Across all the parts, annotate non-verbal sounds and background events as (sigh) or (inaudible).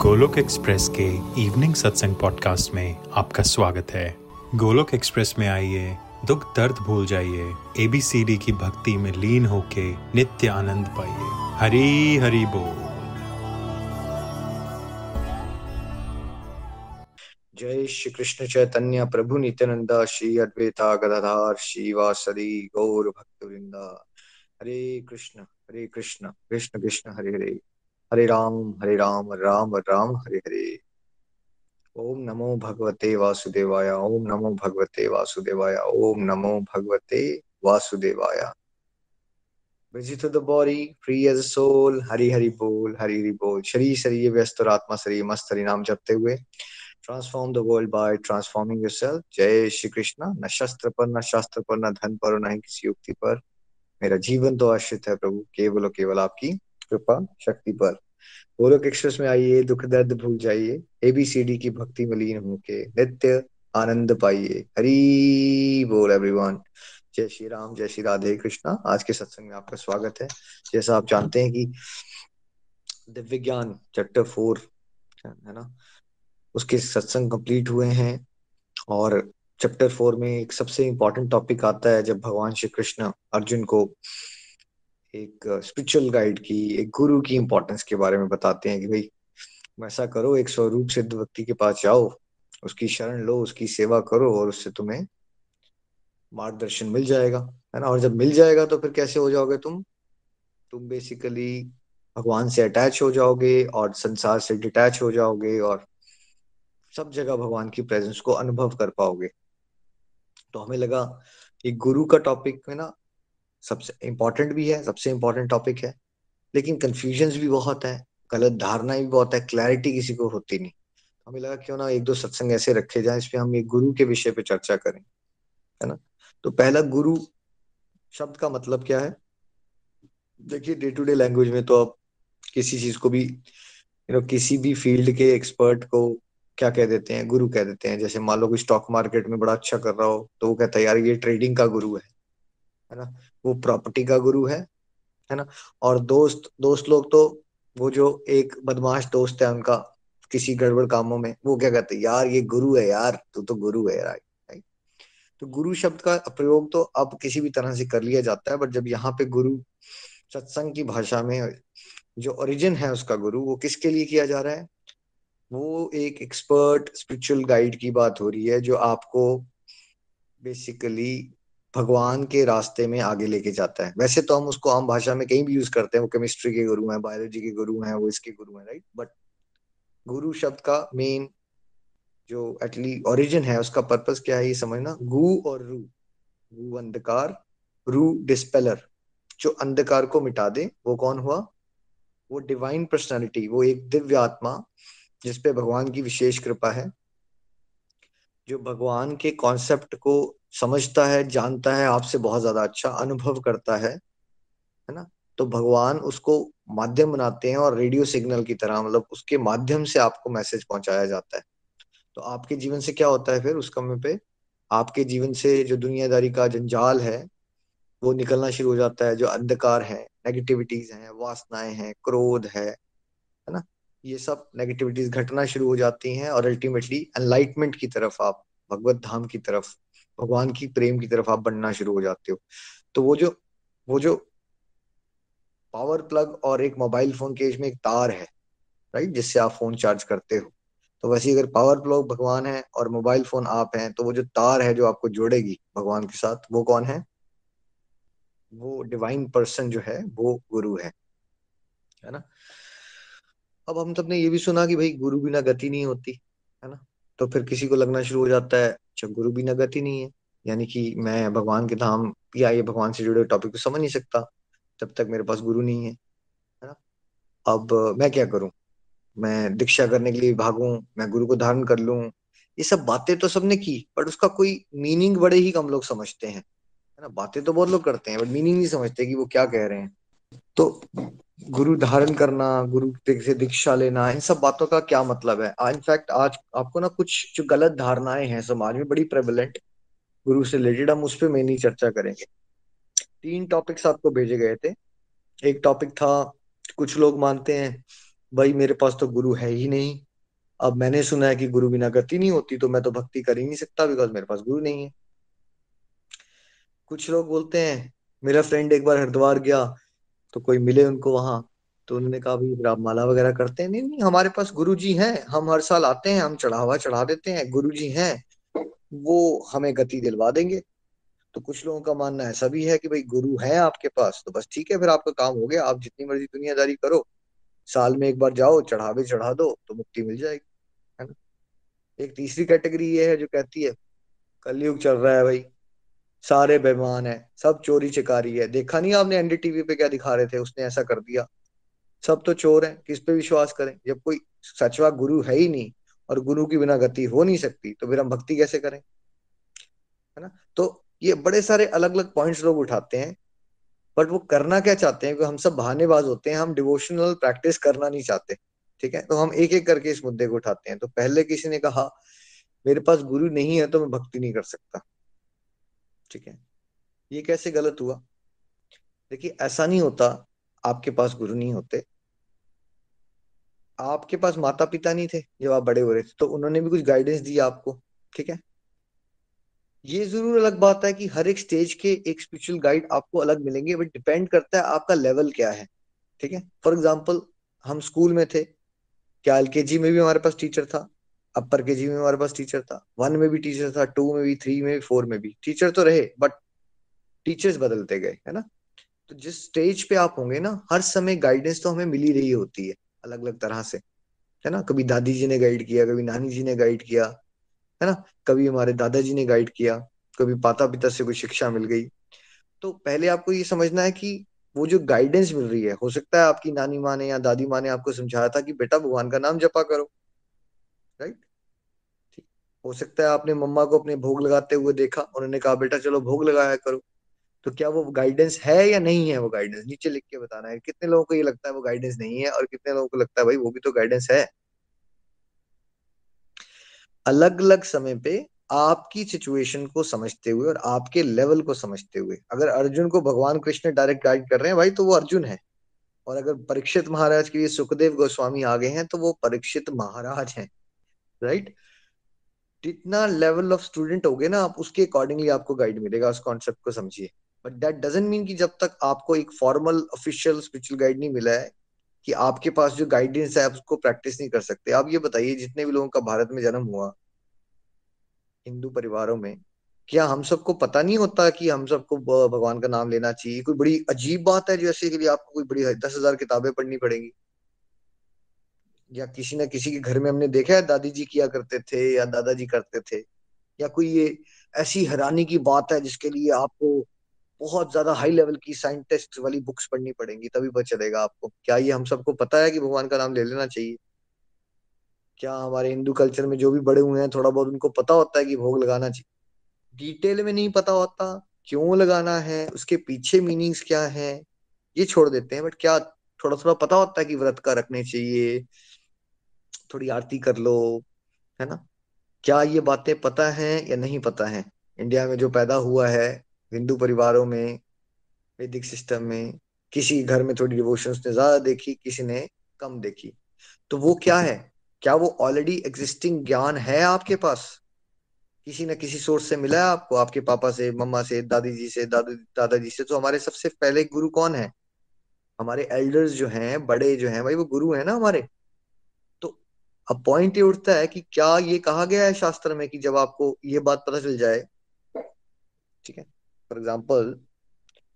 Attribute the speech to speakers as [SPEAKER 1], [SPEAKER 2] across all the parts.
[SPEAKER 1] Golok express के evening satsang podcast में आपका स्वागत है। गोलोक एक्सप्रेस में आइए, दुख दर्द भूल जाइए एबीसीडी की भक्ति में लीन होके नित्य आनंद पाइए। हरी हरी बोल।
[SPEAKER 2] जय श्री कृष्ण चैतन्य प्रभु नित्यानंदा, श्री अद्वैता गदाधार, श्रीवासदि गौर भक्त वृंदा हरे कृष्ण हरे कृष्ण कृष्ण कृष्ण, हरे हरे। हरे राम हरे राम राम राम, हरे हरे। ओम नमो भगवते वासुदेवाय, ओम नमो भगवते वासुदेवाय, ओम नमो भगवते वासुदेवाय। Busy the body free as soul Hari Hari बोल, हरि हरि बोल। शरीर शरीर, व्यस्त और आत्मा, शरीर, मस्त, हरि नाम जपते हुए। Transform the world by transforming yourself जय श्री कृष्ण। न शस्त्र पर, न शास्त्र पर, न धन पर न ही किसी युक्ति पर। मेरा जीवन तो आश्रित है प्रभु, केवल और केवल आपकी। कृपा शक्ति पर। गोलोक एक्सप्रेस में आइए, दुख दर्द भूल जाइए एबीसीडी की भक्ति में लीन होके, नित्य आनंद पाइए। हरी बोल एवरीवन जय श्री राम, जय श्री राधे कृष्णा। आज के सत्संग में आपका स्वागत है। जैसा आप जानते हैं कि दिव्य ज्ञान चैप्टर फोर है ना? उसके सत्संग कंप्लीट हुए हैं और चैप्टर फोर में एक सबसे इंपॉर्टेंट टॉपिक आता है, जब भगवान श्री कृष्ण अर्जुन को एक स्पिरिचुअल गाइड की, एक गुरु की इंपॉर्टेंस के बारे में बताते हैं कि भाई, ऐसा करो, एक स्वरूप सिद्ध व्यक्ति के पास जाओ, उसकी शरण लो, उसकी सेवा करो और उससे तुम्हें मार्गदर्शन मिल जाएगा, है ना? और जब मिल जाएगा तो फिर कैसे हो जाओगे तुम? तुम बेसिकली भगवान से अटैच हो जाओगे और संसार से डिटैच हो जाओगे और सब जगह भगवान की प्रेजेंस को अनुभव कर पाओगे। तो हमें लगा कि गुरु का टॉपिक में ना सबसे इंपॉर्टेंट भी है, सबसे इंपॉर्टेंट टॉपिक है। लेकिन कंफ्यूजन भी बहुत है, गलत धारणा भी बहुत है क्लैरिटी किसी को होती नहीं। हमें लगा क्यों ना एक दो सत्संग ऐसे रखे जाए इसमें हम एक गुरु के विषय पे चर्चा करें, है ना? तो पहला गुरु शब्द का मतलब क्या है? देखिए डे टू डे लैंग्वेज में तो आप किसी चीज़ को भी यू नो किसी भी फ़ील्ड के एक्सपर्ट को क्या कह देते हैं? गुरु कह देते हैं। जैसे मान लो कोई स्टॉक मार्केट में बड़ा अच्छा कर रहा हो तो वो कहता है, यार, ये ट्रेडिंग का गुरु है। है ना? वो प्रॉपर्टी का गुरु है है ना? और दोस्त दोस्त लोग तो वो जो एक बदमाश दोस्त है उनका, किसी गड़बड़ कामों में, वो क्या कहते हैं? यार, ये गुरु है यार, तू तो गुरु है यार तो गुरु शब्द का प्रयोग तो अब किसी भी तरह से कर लिया जाता है बट जब यहाँ पे गुरु सत्संग की भाषा में जो ओरिजिन है उसका गुरु, वो किसके लिए किया जा रहा है? वो एक एक्सपर्ट स्पिरिचुअल गाइड की बात हो रही है, जो आपको बेसिकली भगवान के रास्ते में आगे लेके जाता है। वैसे तो हम उसको आम भाषा में कहीं भी यूज़ करते हैं, वो केमिस्ट्री के गुरु हैं बायोलॉजी के गुरु हैं, वो इसके गुरु हैं राइट बट गुरु शब्द का मेन जो एटली ओरिजिन है, उसका पर्पस क्या है ये समझना? गु और रू। गु अंधकार, रू डिस्पेलर जो अंधकार को मिटा दे, वो कौन हुआ? वो डिवाइन पर्सनालिटी वो एक दिव्य आत्मा जिसपे भगवान की विशेष कृपा है, जो भगवान के कॉन्सेप्ट को समझता है, जानता है, आपसे बहुत ज़्यादा अच्छा अनुभव करता है है ना? तो भगवान उसको माध्यम बनाते हैं और रेडियो सिग्नल की तरह मतलब उसके माध्यम से आपको मैसेज पहुँचाया जाता है। तो आपके जीवन से क्या होता है फिर उस कमे पे? आपके जीवन से जो दुनियादारी का जंजाल है, वो निकलना शुरू हो जाता है, जो अंधकार है नेगेटिविटीज हैं, वासनाएँ हैं, क्रोध है है ना? ये सब नेगेटिविटीज घटना शुरू हो जाती हैं और अल्टीमेटली एनलाइटमेंट की तरफ़ आप, भगवत धाम की तरफ़ भगवान की प्रेम की तरफ़ आप बढ़ना शुरू हो जाते हो। तो वो जो वो जो पावर प्लग और एक मोबाइल फ़ोन के में एक तार है राइट जिससे आप फ़ोन चार्ज करते हो। तो वैसे अगर पावर प्लग भगवान है और मोबाइल फ़ोन आप हैं तो वो जो तार है जो आपको जोड़ेगी भगवान के साथ, वो कौन है? वो डिवाइन पर्सन जो है, वो गुरु है। है ना? अब हम सबने ये भी सुना कि भाई गुरु बिना गति नहीं होती, है ना? तो फिर किसी को लगना शुरू हो जाता है अच्छा गुरु बिना गति नहीं है। यानी कि मैं भगवान के धाम या ये भगवान से जुड़े टॉपिक को समझ नहीं सकता जब तक मेरे पास गुरु नहीं है है ना? अब मैं क्या करूँ? मैं दीक्षा करने के लिए भागू, मैं गुरु को धारण कर लू, ये सब बातें तो सबने की बट उसका कोई मीनिंग बड़े ही कम लोग समझते हैं, है ना? बातें तो बहुत लोग करते हैं बट मीनिंग नहीं समझते कि वो क्या कह रहे हैं। तो गुरु धारण करना, गुरु से दीक्षा लेना, इन सब बातों का क्या मतलब है? इनफैक्ट आज आपको ना कुछ जो गलत धारणाएँ हैं समाज में, बड़ी प्रेवलेंट गुरु से रिलेटेड हम उस पर मेनली चर्चा करेंगे। तीन टॉपिक्स आपको भेजे गए थे। एक टॉपिक था, कुछ लोग मानते हैं, भाई, मेरे पास तो गुरु है ही नहीं। अब मैंने सुना है कि गुरु बिना गति नहीं होती तो मैं तो भक्ति कर ही नहीं सकता बिकॉज़ मेरे पास गुरु नहीं है। कुछ लोग बोलते हैं, मेरा फ्रेंड एक बार हरिद्वार गया तो कोई मिले उनको वहाँ तो उन्होंने कहा भाई आप माला वगैरह करते हैं। नहीं नहीं, हमारे पास गुरु जी हैं, हम हर साल आते हैं, हम चढ़ावा चढ़ा देते हैं गुरु जी हैं, वो हमें गति दिलवा देंगे। तो कुछ लोगों का मानना ऐसा भी है कि भाई, गुरु है आपके पास तो बस ठीक है, फिर आपका काम हो गया, आप जितनी मर्ज़ी दुनियादारी करो, साल में एक बार जाओ, चढ़ावे चढ़ा दो तो मुक्ति मिल जाएगी, है ना? एक तीसरी कैटेगरी ये है जो कहती है, कलयुग चल रहा है भाई सारे बेमान है, सब चोरी चिकारी है। देखा नहीं आपने एनडीटीवी पे क्या दिखा रहे थे? उसने ऐसा कर दिया। सब तो चोर है, किस पे विश्वास करें? जब कोई सचवा गुरु है ही नहीं और गुरु की बिना गति हो नहीं सकती तो फिर हम भक्ति कैसे करें? है ना? तो ये बड़े सारे अलग अलग पॉइंट्स लोग उठाते हैं बट वो करना क्या चाहते हैं? हम सब बहानेबाज होते हैं, हम डिवोशनल प्रैक्टिस करना नहीं चाहते, ठीक है? तो हम एक एक करके इस मुद्दे को उठाते हैं। तो पहले किसी ने कहा, मेरे पास गुरु नहीं है तो मैं भक्ति नहीं कर सकता। ठीक है? ये कैसे गलत हुआ? देखिए, ऐसा नहीं होता, आपके पास गुरु नहीं होते। आपके पास माता पिता नहीं थे जब आप बड़े हो रहे थे तो उन्होंने भी कुछ गाइडेंस दी आपको, ठीक है? ये ज़रूर अलग बात है कि हर एक स्टेज के एक स्पिरिचुअल गाइड आपको अलग मिलेंगे बट डिपेंड करता है आपका लेवल क्या है, ठीक है? फॉर एग्ज़ाम्पल हम स्कूल में थे, क्या एल में भी हमारे पास टीचर था अपर के जी में हमारे पास टीचर था। वन में भी टीचर था टू में भी थ्री में भी फोर में भी। टीचर तो रहे बट टीचर्स बदलते गए, है ना? तो जिस स्टेज पे आप होंगे ना, हर समय गाइडेंस तो हमें मिली रही होती है अलग अलग तरह से। है ना? कभी दादी जी ने गाइड किया, कभी नानी जी ने गाइड किया, है ना? कभी हमारे दादाजी ने गाइड किया, कभी माता पिता से कोई शिक्षा मिल गई। तो पहले आपको ये समझना है कि वो जो गाइडेंस मिल रही है, हो सकता है आपकी नानी माँ ने या दादी माँ ने आपको समझाया था कि बेटा भगवान का नाम जपा करो। हो सकता है आपने मम्मा को अपने भोग लगाते हुए देखा उन्होंने कहा, बेटा, चलो भोग लगाया करो। तो क्या वो गाइडेंस है या नहीं है वो गाइडेंस नीचे लिख के बताना है। कितने लोगों को ये लगता है वो गाइडेंस नहीं है, और कितने लोगों को लगता है, भाई, वो भी तो गाइडेंस है? अलग अलग समय पे आपकी सिचुएशन को समझते हुए और आपके लेवल को समझते हुए, अगर अर्जुन को भगवान कृष्ण डायरेक्ट गाइड कर रहे हैं, भाई तो वो अर्जुन है। और अगर परीक्षित महाराज के लिए सुखदेव गोस्वामी आ गए हैं तो वो परीक्षित महाराज हैं राइट जितना लेवल ऑफ़ स्टूडेंट हो ना, आप उसके अकॉर्डिंगली आपको गाइड मिलेगा, उस कॉन्सेप्ट को समझिए। बट दैट डजेंट मीन कि जब तक आपको एक फॉर्मल ऑफिशियल स्पिरिचुअल गाइड नहीं मिला है, कि आपके पास जो गाइडेंस है, आप उसको प्रैक्टिस नहीं कर सकते। आप ये बताइए, जितने भी लोगों का भारत में जन्म हुआ, हिंदू परिवारों में, क्या हम सबको पता नहीं होता कि हम सबको भगवान का नाम लेना चाहिए? कोई बड़ी अजीब बात है जैसे के लिए आपको कोई बड़ी, दस हज़ार किताबें पढ़नी पड़ेगी? या किसी ना किसी के घर में हमने देखा है दादी जी किया करते थे या दादाजी करते थे, या कोई ये ऐसी हैरानी की बात है जिसके लिए आपको बहुत ज़्यादा हाई लेवल की साइंटिस्ट वाली बुक्स पढ़नी पड़ेंगी, तभी पता चलेगा आपको। क्या ये हम सबको पता है कि भगवान का नाम ले लेना चाहिए? क्या हमारे हिंदू कल्चर में जो भी बड़े हुए हैं, थोड़ा बहुत उनको पता होता है कि भोग लगाना चाहिए? डिटेल में नहीं पता होता, क्यों लगाना है, उसके पीछे मीनिंग्स क्या है, ये छोड़ देते हैं बट क्या थोड़ा थोड़ा पता होता है कि व्रत का रखने चाहिए थोड़ी आरती कर लो, है ना? क्या ये बातें पता है या नहीं पता है? इंडिया में जो पैदा हुआ है, हिंदू परिवारों में, वैदिक सिस्टम में, किसी घर में थोड़ी डिवोशन ने ज़्यादा देखी, किसी ने कम देखी। तो वो क्या है? क्या वो ऑलरेडी एग्जिस्टिंग ज्ञान है आपके पास? किसी न किसी सोर्स से मिला है आपको? आपके पापा से, मम्मा से दादी जी से, दादू, दादाजी से? तो हमारे सबसे पहले गुरु कौन है? हमारे एल्डर्स जो हैं, बड़े जो हैं, भाई वो गुरु है ना हमारे? अब पॉइंट ये उठता है कि क्या ये कहा गया है शास्त्र में कि जब आपको ये बात पता चल जाए, ठीक है? फॉर एग्ज़ाम्पल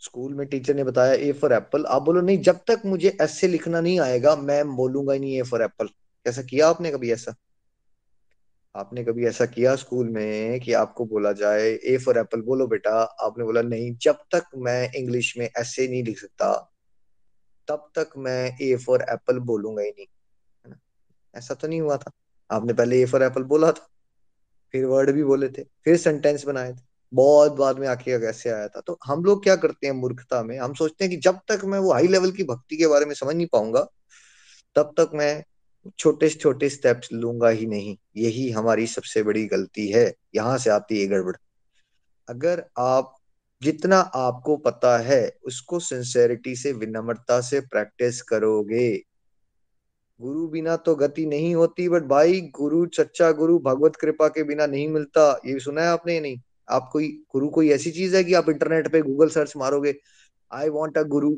[SPEAKER 2] स्कूल में टीचर ने बताया ए फॉर एप्पल आप बोलो, नहीं, जब तक मुझे ऐसे लिखना नहीं आएगा, मैं बोलूँगा ही नहीं ए फॉर एप्पल ऐसा किया आपने कभी ऐसा? आपने कभी ऐसा किया स्कूल में कि आपको बोला जाए ए फॉर एप्पल बोलो बेटा। आपने बोला, नहीं, जब तक मैं इंग्लिश में ऐसे नहीं लिख सकता, तब तक मैं ए फॉर एप्पल बोलूँगा ही नहीं। ऐसा तो नहीं हुआ था। आपने पहले ए फॉर एप्पल बोला था, फिर वर्ड भी बोले थे, फिर सेंटेंस बनाए थे। बहुत बाद में आके कैसे आया था। तो हम लोग क्या करते हैं मूर्खता में? हम सोचते हैं कि जब तक मैं वो हाई लेवल की भक्ति के बारे में समझ नहीं पाऊँगा, तब तक मैं छोटे से छोटे स्टेप्स लूँगा ही नहीं। यही हमारी सबसे बड़ी गलती है। यहाँ से आती है गड़बड़। अगर आप, जितना आपको पता है, उसको सिंसेरिटी से, विनम्रता से प्रैक्टिस करोगे। गुरु बिना तो गति नहीं होती बट भाई गुरु, सच्चा गुरु, भगवत कृपा के बिना नहीं मिलता। ये सुना है आपने नहीं? आप कोई, गुरु कोई ऐसी चीज़ है कि आप इंटरनेट पे गूगल सर्च मारोगे आई वॉन्ट अ गुरु,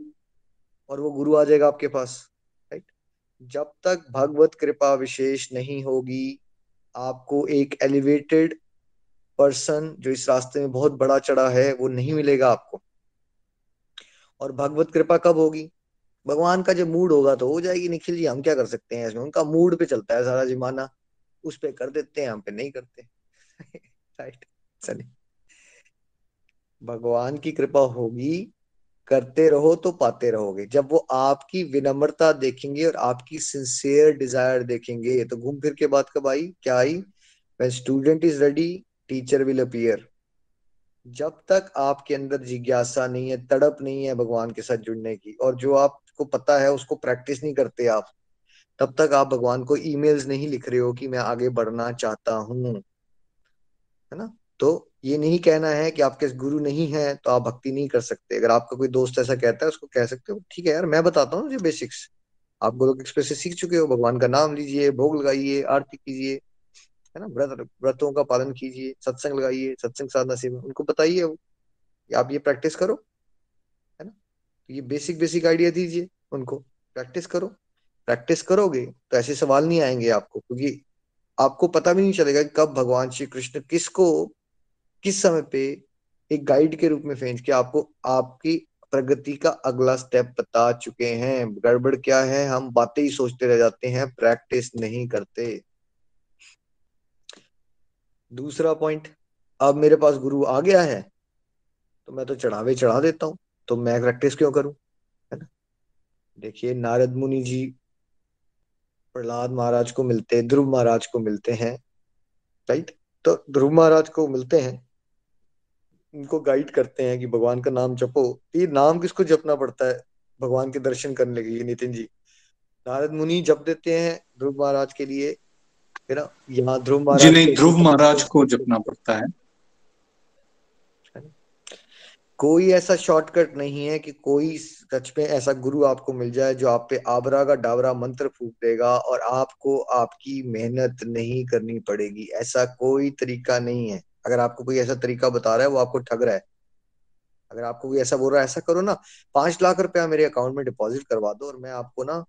[SPEAKER 2] और वो गुरु आ जाएगा आपके पास राइट जब तक भगवत कृपा विशेष नहीं होगी, आपको एक एलिवेटेड पर्सन जो इस रास्ते में बहुत बड़ा चढ़ा है, वो नहीं मिलेगा आपको। और भगवत कृपा कब होगी? भगवान का जब मूड होगा तो हो जाएगी। निखिल जी, हम क्या कर सकते हैं इसमें? उनका मूड पे चलता है सारा जमाना। उस पे कर देते हैं, हम पे नहीं करते। (laughs) राइट चलिए। भगवान की कृपा होगी। करते रहो तो पाते रहोगे। जब वो आपकी विनम्रता देखेंगे और आपकी सिंसियर डिज़ायर देखेंगे तो घूम फिर के बात कब आई? क्या आई? When student is ready teacher will appear जब तक आपके अंदर जिज्ञासा नहीं है, तड़प नहीं है भगवान के साथ जुड़ने की, और जो आपको पता है, उसको प्रैक्टिस नहीं करते आप। तब तक आप भगवान को ईमेल्स नहीं लिख रहे हो कि मैं आगे बढ़ना चाहता हूँ। है ना? तो ये नहीं कहना है कि आपके गुरु नहीं है तो आप भक्ति नहीं कर सकते। अगर आपका कोई दोस्त ऐसा कहता है, उसको कह सकते हो, ठीक है यार, मैं बताता हूँ बेसिक्स आप गोलोक एक्सप्रेस से सीख चुके हो, भगवान का नाम लीजिए, भोग लगाइए, आरती कीजिए, है ना? व्रत, व्रतों का पालन कीजिए, सत्संग लगाइए, सत्संग साधना सेवा, उनको बताइए आप ये प्रैक्टिस करो। तो ये बेसिक बेसिक आइडिया दीजिए उनको। प्रैक्टिस करो। प्रैक्टिस करोगे तो ऐसे सवाल नहीं आएँगे आपको, क्योंकि आपको पता भी नहीं चलेगा कि कब भगवान श्री कृष्ण किसको, किस समय पे एक गाइड के रूप में फेंच के आपको, आपकी प्रगति का अगला स्टेप बता चुके हैं। गड़बड़ क्या है? हम बातें ही सोचते रह जाते हैं प्रैक्टिस नहीं करते। दूसरा पॉइंट अब मेरे पास गुरु आ गया है तो मैं तो चढ़ावे चढ़ा देता हूँ। तो मैं प्रैक्टिस क्यों करूँ? है ना? देखिए नारद मुनि जी प्रहलाद महाराज को मिलते हैं ध्रुव महाराज को मिलते हैं राइट तो ध्रुव महाराज को मिलते हैं उनको गाइड करते हैं कि भगवान का नाम जपो। ये नाम किसको जपना पड़ता है? भगवान के दर्शन करने के लिए नितिन जी। नारद मुनि जप देते हैं ध्रुव महाराज के लिए है ना? यहाँ ध्रुव
[SPEAKER 3] महाराज ध्रुव महाराज को जपना पड़ता है।
[SPEAKER 2] कोई ऐसा शॉर्टकट नहीं है कि कोई सच में ऐसा गुरु आपको मिल जाए जो आप पे आबरा का डाबरा मंत्र फूक देगा और आपको आपकी मेहनत नहीं करनी पड़ेगी। ऐसा कोई तरीका नहीं है। अगर आपको कोई ऐसा तरीका बता रहा है, वो आपको ठग रहा है। अगर आपको कोई ऐसा बोल रहा है, ऐसा करो ना, पाँच लाख रुपया मेरे अकाउंट में डिपॉजिट करवा दो और मैं आपको ना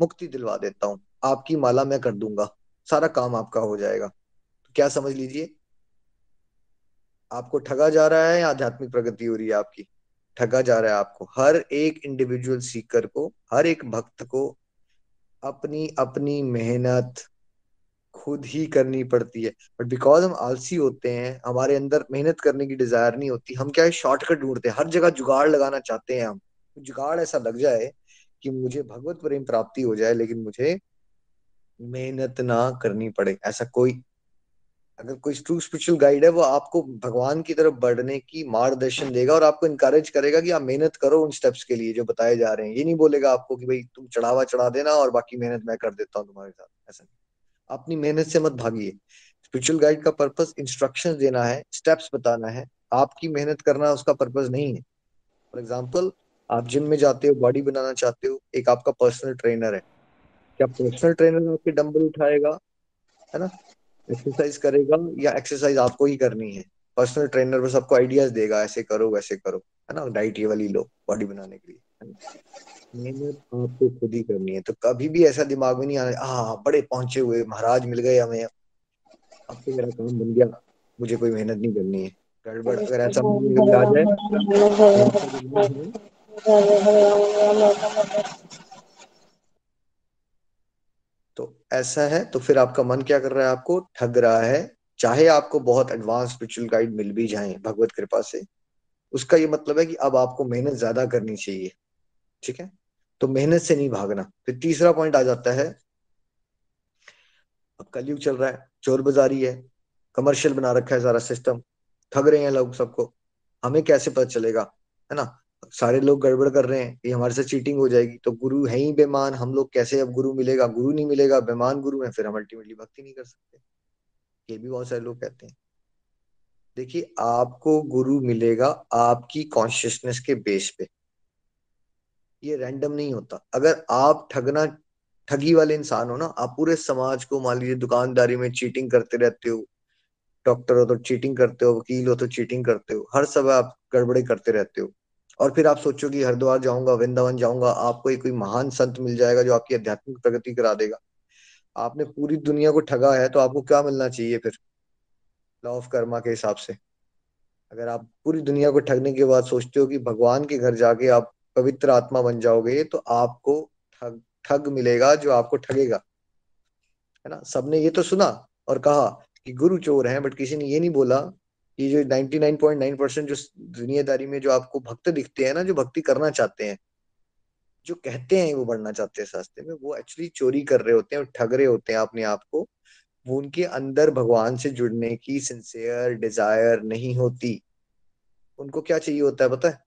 [SPEAKER 2] मुक्ति दिलवा देता हूँ। आपकी माला मैं कर दूँगा। सारा काम आपका हो जाएगा। तो क्या समझ लीजिए? आपको ठगा जा रहा है या आध्यात्मिक प्रगति हो रही है आपकी? ठगा जा रहा है आपको। हर एक इंडिविजुअल सीकर को, हर एक भक्त को अपनी अपनी मेहनत खुद ही करनी पड़ती है। बट बिकॉज़ हम आलसी होते हैं, हमारे अंदर मेहनत करने की डिज़ायर नहीं होती, हम क्या है शॉर्टकट ढूंढते हैं। हर जगह जुगाड़ लगाना चाहते हैं हम। जुगाड़ ऐसा लग जाए कि मुझे भगवत प्रेम प्राप्ति हो जाए, लेकिन मुझे मेहनत ना करनी पड़े। ऐसा कोई अगर कोई ट्रू स्पिरिचुअल गाइड है, वो आपको भगवान की तरफ़ बढ़ने की मार्गदर्शन देगा और आपको इनकरेज करेगा कि आप मेहनत करो उन स्टेप्स के लिए जो बताए जा रहे हैं। ये नहीं बोलेगा आपको कि भाई तुम चढ़ावा चढ़ा देना और बाकी मेहनत मैं कर देता हूँ तुम्हारे साथ। ऐसा नहीं। अपनी मेहनत से मत भागिए। स्पिरिचुअल गाइड का पर्पज इंस्ट्रक्शन देना है स्टेप्स बताना है। आपकी मेहनत करना उसका पर्पज नहीं है। फॉर एग्ज़ाम्पल आप जिम में जाते हो बॉडी बनाना चाहते हो, एक आपका पर्सनल ट्रेनर है। क्या पर्सनल ट्रेनर आपके डंबल उठाएगा? है ना? एक्सरसाइज करेगा या एक्सरसाइज आपको ही करनी है पर्सनल ट्रेनर बस आपको आइडियाज़ देगा ऐसे करो वैसे करो है ना डाइट ये वाली लो बॉडी बनाने के लिए मेहनत आपको खुद ही करनी है तो कभी भी ऐसा दिमाग में नहीं आना हाँ बड़े पहुँचे हुए महाराज मिल गए हमें अब तो मेरा काम बन गया मुझे कोई मेहनत नहीं करनी है गड़बड़ अगर ऐसा आ जाए तो ऐसा है तो फिर आपका मन क्या कर रहा है आपको? ठग रहा है। चाहे आपको बहुत एडवांस स्पिरिचुअल गाइड मिल भी जाए, भगवत कृपा से, उसका ये मतलब है कि अब आपको मेहनत ज़्यादा करनी चाहिए, ठीक है? तो मेहनत से नहीं भागना। फिर तीसरा पॉइंट आ जाता है, अब कलयुग चल रहा है, चोर बाजारी है कमर्शियल बना रखा है सारा सिस्टम ठग रहे हैं लोग सबको। हमें कैसे पता चलेगा, है ना? सारे लोग गड़बड़ कर रहे हैं, ये हमारे साथ चीटिंग हो जाएगी। तो गुरु है ही बेमान, हम लोग कैसे अब गुरु मिलेगा? गुरु नहीं मिलेगा, बेमान गुरु है, फिर हम अल्टीमेटली भक्ति नहीं कर सकते। ये भी बहुत सारे लोग कहते हैं। देखिए, आपको गुरु मिलेगा आपकी कॉन्शियसनेस के बेस पे। ये रैंडम नहीं होता। अगर आप ठगना, ठगी वाले इंसान हो ना, आप पूरे समाज को, मान लीजिए दुकानदारी में चीटिंग करते रहते हो डॉक्टर हो तो चीटिंग करते हो, वकील हो तो चीटिंग करते हो, हर समय आप गड़बड़े करते रहते हो। और फिर आप सोचो कि हरिद्वार जाऊँगा, वृंदावन जाऊँगा, आपको एक कोई महान संत मिल जाएगा जो आपकी आध्यात्मिक प्रगति करा देगा। आपने पूरी दुनिया को ठगा है तो आपको क्या मिलना चाहिए फिर? लॉ ऑफ़ कर्मा के हिसाब से। अगर आप पूरी दुनिया को ठगने के बाद सोचते हो कि भगवान के घर जाके आप पवित्र आत्मा बन जाओगे तो आपको ठग ठग मिलेगा जो आपको ठगेगा। है ना? सबने ये तो सुना और कहा कि गुरु चोर हैं, बट किसी ने ये नहीं बोला कि जो 99.9 परसेंट जो दुनियादारी में जो आपको भक्त दिखते हैं ना, जो भक्ति करना चाहते हैं, जो कहते हैं वो बढ़ना चाहते हैं रास्ते में, वो एक्चुअली चोरी कर रहे होते हैं ठग रहे होते हैं अपने आप को, वो उनके अंदर भगवान से जुड़ने की सिंसियर डिज़ायर नहीं होती। उनको क्या चाहिए होता है पता है?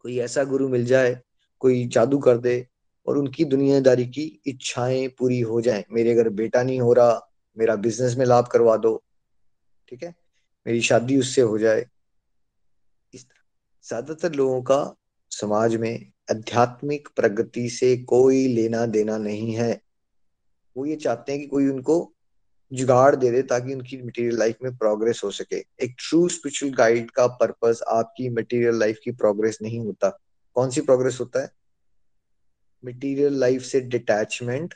[SPEAKER 2] कोई ऐसा गुरु मिल जाए, कोई जादू कर दे और उनकी दुनियादारी की इच्छाएँ पूरी हो जाए। मेरे अगर बेटा नहीं हो रहा, मेरा बिज़नेस में लाभ करवा दो। ठीक है? मेरी शादी उससे हो जाए। इस ज़्यादातर लोगों का समाज में आध्यात्मिक प्रगति से कोई लेना देना नहीं है। वो ये चाहते हैं कि कोई उनको जुगाड़ दे दे ताकि उनकी मटेरियल लाइफ में प्रोग्रेस हो सके। एक ट्रू स्पिरिचुअल गाइड का पर्पस आपकी मटेरियल लाइफ की प्रोग्रेस नहीं होता। कौन सी प्रोग्रेस होता है? मटेरियल लाइफ से डिटैचमेंट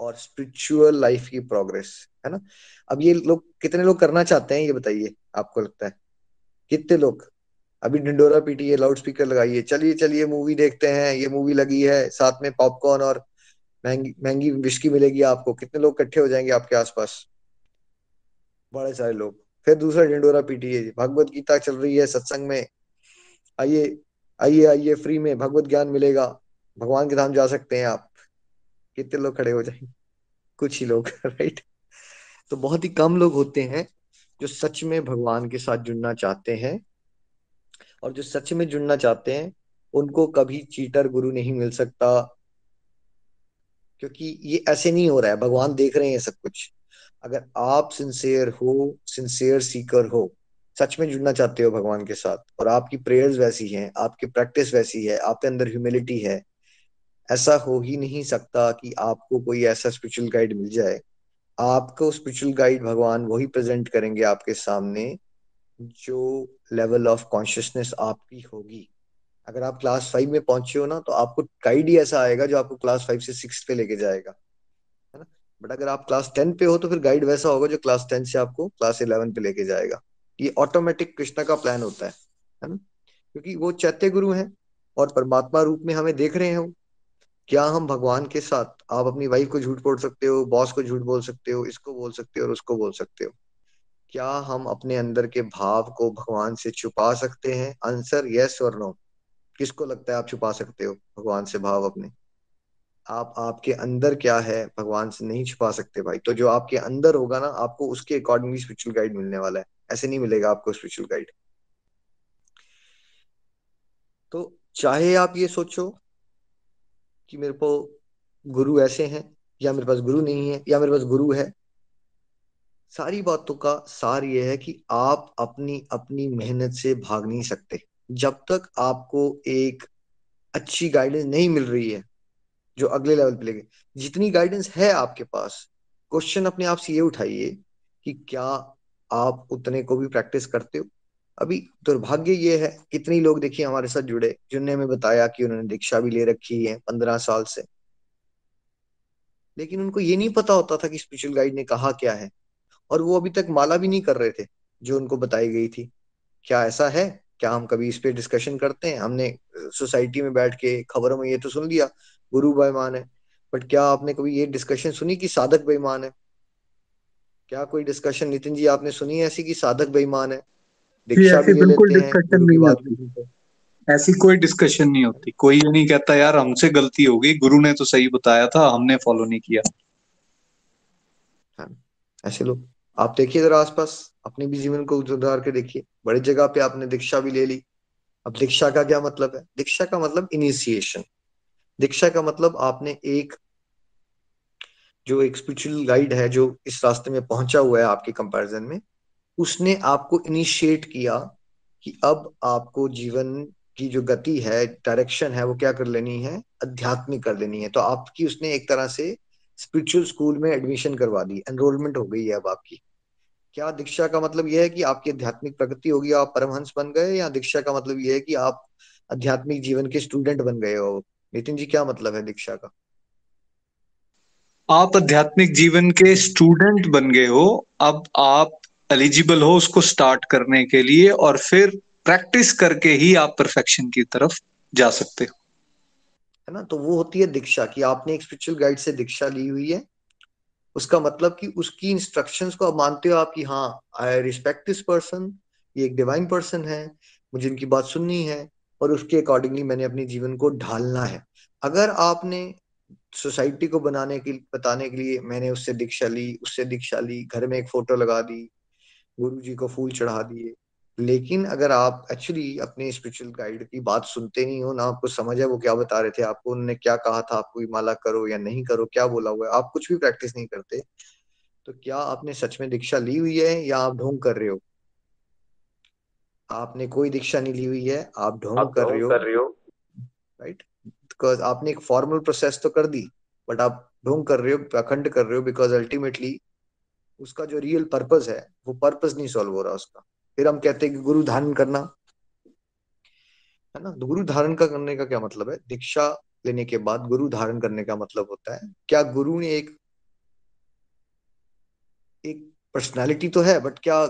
[SPEAKER 2] और स्पिरिचुअल लाइफ की प्रोग्रेस है ना? अब ये लोग, कितने लोग करना चाहते हैं, ये बताइए, आपको लगता है? कितने लोग? अभी डिंडोरा पीटिए लाउड स्पीकर लगाइए चलिए चलिए मूवी देखते हैं, ये मूवी लगी है, साथ में पॉपकॉर्न और महँगी महँगी विस्की मिलेगी आपको। कितने लोग इकट्ठे हो जाएँगे आपके आसपास? बड़े सारे लोग। फिर दूसरा डिंडोरा पीटिए भगवत गीता चल रही है सत्संग में। आइए आइए आइए फ्री में भगवत ज्ञान मिलेगा। भगवान के धाम जा सकते हैं आप। कितने लोग खड़े हो जाएँगे? कुछ ही लोग (laughs) राइट तो बहुत ही कम लोग होते हैं जो सच में भगवान के साथ जुड़ना चाहते हैं और जो सच में जुड़ना चाहते हैं, उनको कभी चीटर गुरु नहीं मिल सकता। क्योंकि ये ऐसे नहीं हो रहा है, भगवान देख रहे हैं सब कुछ। अगर आप सिंसियर हो सिंसियर सीकर हो, सच में जुड़ना चाहते हो भगवान के साथ और आपकी प्रेयर्स वैसी हैं, आपकी प्रैक्टिस वैसी है, आपके अंदर ह्यूमिलिटी है ऐसा हो ही नहीं सकता कि आपको कोई ऐसा स्पिरिचुअल गाइड मिल जाए। आपको स्पिरिचुअल गाइड भगवान वही प्रेजेंट करेंगे आपके सामने जो लेवल ऑफ़ कॉन्शियसनेस आपकी होगी। अगर आप क्लास फाइव में पहुँचे हो ना तो आपको गाइड ही ऐसा आएगा जो आपको क्लास फाइव से सिक्स पे लेके जाएगा, है ना? बट अगर आप क्लास टेन पे हो तो फिर गाइड वैसा होगा जो क्लास टेन से आपको क्लास इलेवन पे लेके जाएगा। ये ऑटोमेटिक कृष्णा का प्लान होता है है ना? क्योंकि वो चैत्य गुरु हैं और परमात्मा रूप में हमें देख रहे हैं क्या हम भगवान के साथ आप अपनी वाइफ को झूठ बोल सकते हो बॉस को झूठ बोल सकते हो, इसको बोल सकते हो और उसको बोल सकते हो? क्या हम अपने अंदर के भाव को भगवान से छुपा सकते हैं? आंसर यस और नो किसको लगता है आप छुपा सकते हो भगवान से भाव अपने? आप, आपके अंदर क्या है भगवान से नहीं छुपा सकते भाई? तो जो आपके अंदर होगा ना, आपको उसके अकॉर्डिंगली स्पिरिचुअल गाइड मिलने वाला है। ऐसे नहीं मिलेगा आपको स्पिरिचुअल गाइड तो चाहे आप ये सोचो कि मेरे को गुरु ऐसे हैं, या मेरे पास गुरु नहीं है, या मेरे पास गुरु है। सारी बातों का सार यह है कि आप अपनी अपनी मेहनत से भाग नहीं सकते। जब तक आपको एक अच्छी गाइडेंस नहीं मिल रही है, जो अगले लेवल पे लेके, जितनी गाइडेंस है आपके पास क्वेश्चन अपने आप से ये उठाइए कि क्या आप उतने को भी प्रैक्टिस करते हो? अभी दुर्भाग्य ये है, कितनी लोग देखिए हमारे साथ जुड़े, जिनने हमें बताया कि उन्होंने दीक्षा भी ले रखी है पंद्रह साल से। लेकिन उनको ये नहीं पता होता था कि स्पिरिचुअल गाइड ने कहा क्या है। और वो अभी तक माला भी नहीं कर रहे थे, जो उनको बताई गई थी। क्या ऐसा है? क्या हम कभी इस पे डिस्कशन करते हैं? हमने सोसाइटी में बैठ के खबरों में ये तो सुन लिया, गुरु बेईमान है। बट क्या आपने कभी ये डिस्कशन सुनी कि साधक बेईमान है? क्या कोई डिस्कशन नितिन जी आपने सुनी ऐसी कि साधक बेईमान है?
[SPEAKER 3] दीक्षा भी ले लेते हैं नहीं होती। ऐसी कोई डिस्कशन नहीं होती। कोई ये नहीं कहता यार हमसे गलती हो गई गुरु ने तो सही बताया था हमने फॉलो नहीं किया।
[SPEAKER 2] हाँ ऐसे लोग। आप देखिए जरा आसपास अपने भी जीवन को सुधार के देखिए। बड़ी जगह पे आपने दीक्षा भी ले ली। अब दीक्षा का क्या मतलब है? दीक्षा का मतलब इनिशिएशन दीक्षा का मतलब आपने एक जो एक स्पिरिचुअल गाइड है जो इस रास्ते में पहुँचा हुआ है आपके कंपैरिजन में उसने आपको इनिशिएट किया कि अब आपको जीवन की जो गति है डायरेक्शन है, वो क्या कर लेनी है? आध्यात्मिक कर लेनी है। तो आपकी उसने एक तरह से स्पिरिचुअल स्कूल में एडमिशन करवा दी। एनरोलमेंट हो गई है अब आपकी। क्या दीक्षा का मतलब यह है कि आपकी आध्यात्मिक प्रगति होगी, आप परमहंस बन गए? या दीक्षा का मतलब यह है कि आप आध्यात्मिक जीवन के स्टूडेंट बन गए हो? नितिन जी, क्या मतलब है दीक्षा का?
[SPEAKER 3] आप आध्यात्मिक जीवन के स्टूडेंट बन गए हो। अब आप एलिजिबल हो उसको स्टार्ट करने के लिए और फिर प्रैक्टिस करके ही आप परफेक्शन की तरफ़ जा सकते हो।
[SPEAKER 2] है ना? तो वो होती है दीक्षा कि आपने एक स्पिरिचुअल गाइड से दीक्षा ली हुई है। उसका मतलब कि उसकी इंस्ट्रक्शंस को आप मानते हो आप कि हाँ आई रिस्पेक्ट दिस पर्सन ये एक डिवाइन पर्सन है, मुझे इनकी बात सुननी है और उसके अकॉर्डिंगली मैंने अपने जीवन को ढालना है। अगर आपने सोसाइटी को बनाने के, बताने के लिए मैंने उससे दीक्षा ली, उससे दीक्षा ली, घर में एक फ़ोटो लगा दी गुरु जी को फूल चढ़ा दिए। लेकिन अगर आप एक्चुअली अपने स्पिरिचुअल गाइड की बात सुनते नहीं हो ना आपको समझ है वो क्या बता रहे थे आपको उन्होंने क्या कहा था आपको माला करो या नहीं करो क्या बोला हुआ है आप कुछ भी प्रैक्टिस नहीं करते तो क्या आपने सच में दीक्षा ली हुई है या आप ढोंग कर रहे हो? आपने कोई दीक्षा नहीं ली हुई है आप ढोंग कर रहे हो। कर रहे हो। राइट बिकॉज़ आपने एक फॉर्मल प्रोसेस तो कर दी बट आप ढोंग कर रहे हो अखंड कर रहे हो बिकॉज़ अल्टीमेटली उसका जो रियल पर्पज है, वो पर्पज नहीं सॉल्व हो रहा उसका। फिर हम कहते हैं कि गुरु धारण करना। है ना? गुरु धारण का करने का क्या मतलब है? दीक्षा लेने के बाद गुरु धारण करने का मतलब होता है, क्या गुरु ने एक एक पर्सनालिटी तो है बट क्या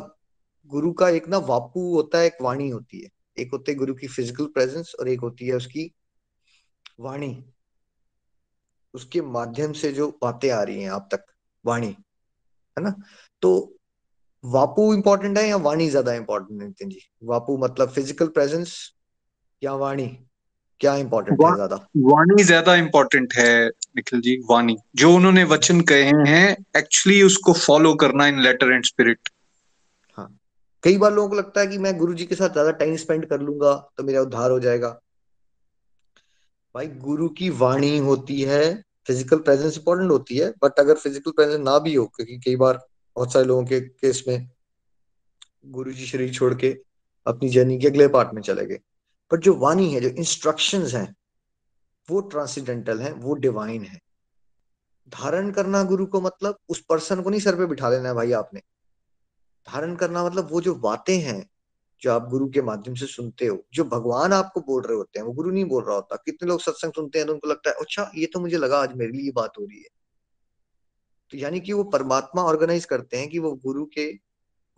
[SPEAKER 2] गुरु का एक ना वापू होता है, एक वाणी होती है। एक होते गुरु की फ़िज़िकल प्रेजेंस और एक होती है उसकी वाणी। उसके माध्यम से जो बातें आ रही हैं आप तक, वाणी। है ना? तो वापू इंपॉर्टेंट है या वाणी ज़्यादा इंपॉर्टेंट है नितिन जी? वापू मतलब फ़िज़िकल प्रेजेंस या वाणी? क्या इंपॉर्टेंट है ज़्यादा?
[SPEAKER 3] वाणी ज़्यादा इंपॉर्टेंट है निखिल जी वाणी। जो उन्होंने वचन कहे हैं एक्चुअली उसको फॉलो करना इन लेटर एंड स्पिरिट
[SPEAKER 2] हाँ। कई बार लोगों को लगता है कि मैं गुरु जी के साथ ज़्यादा टाइम स्पेंड कर लूँगा तो मेरा उद्धार हो जाएगा। भाई गुरु की वाणी होती है फ़िज़िकल प्रेजेंस इंपॉर्टेंट होती है बट अगर फ़िज़िकल प्रेजेंस ना भी हो, क्योंकि कई बार बहुत सारे लोगों के केस में गुरु जी शरीर छोड़ के अपनी जर्नी के अगले पार्ट में चले गए। पर जो वाणी है, जो इंस्ट्रक्शंस हैं, वो ट्रांसीडेंटल है, वो डिवाइन है। धारण करना गुरु को मतलब उस पर्सन को नहीं सर पे बिठा लेना है भाई आपने। धारण करना मतलब वो जो बातें हैं जो आप गुरु के माध्यम से सुनते हो, जो भगवान आपको बोल रहे होते हैं, वो गुरु नहीं बोल रहा होता। कितने लोग सत्संग सुनते हैं तो उनको लगता है अच्छा ये तो मुझे लगा आज मेरे लिए बात हो रही है। तो यानी कि वो परमात्मा ऑर्गेनाइज करते हैं कि वो गुरु के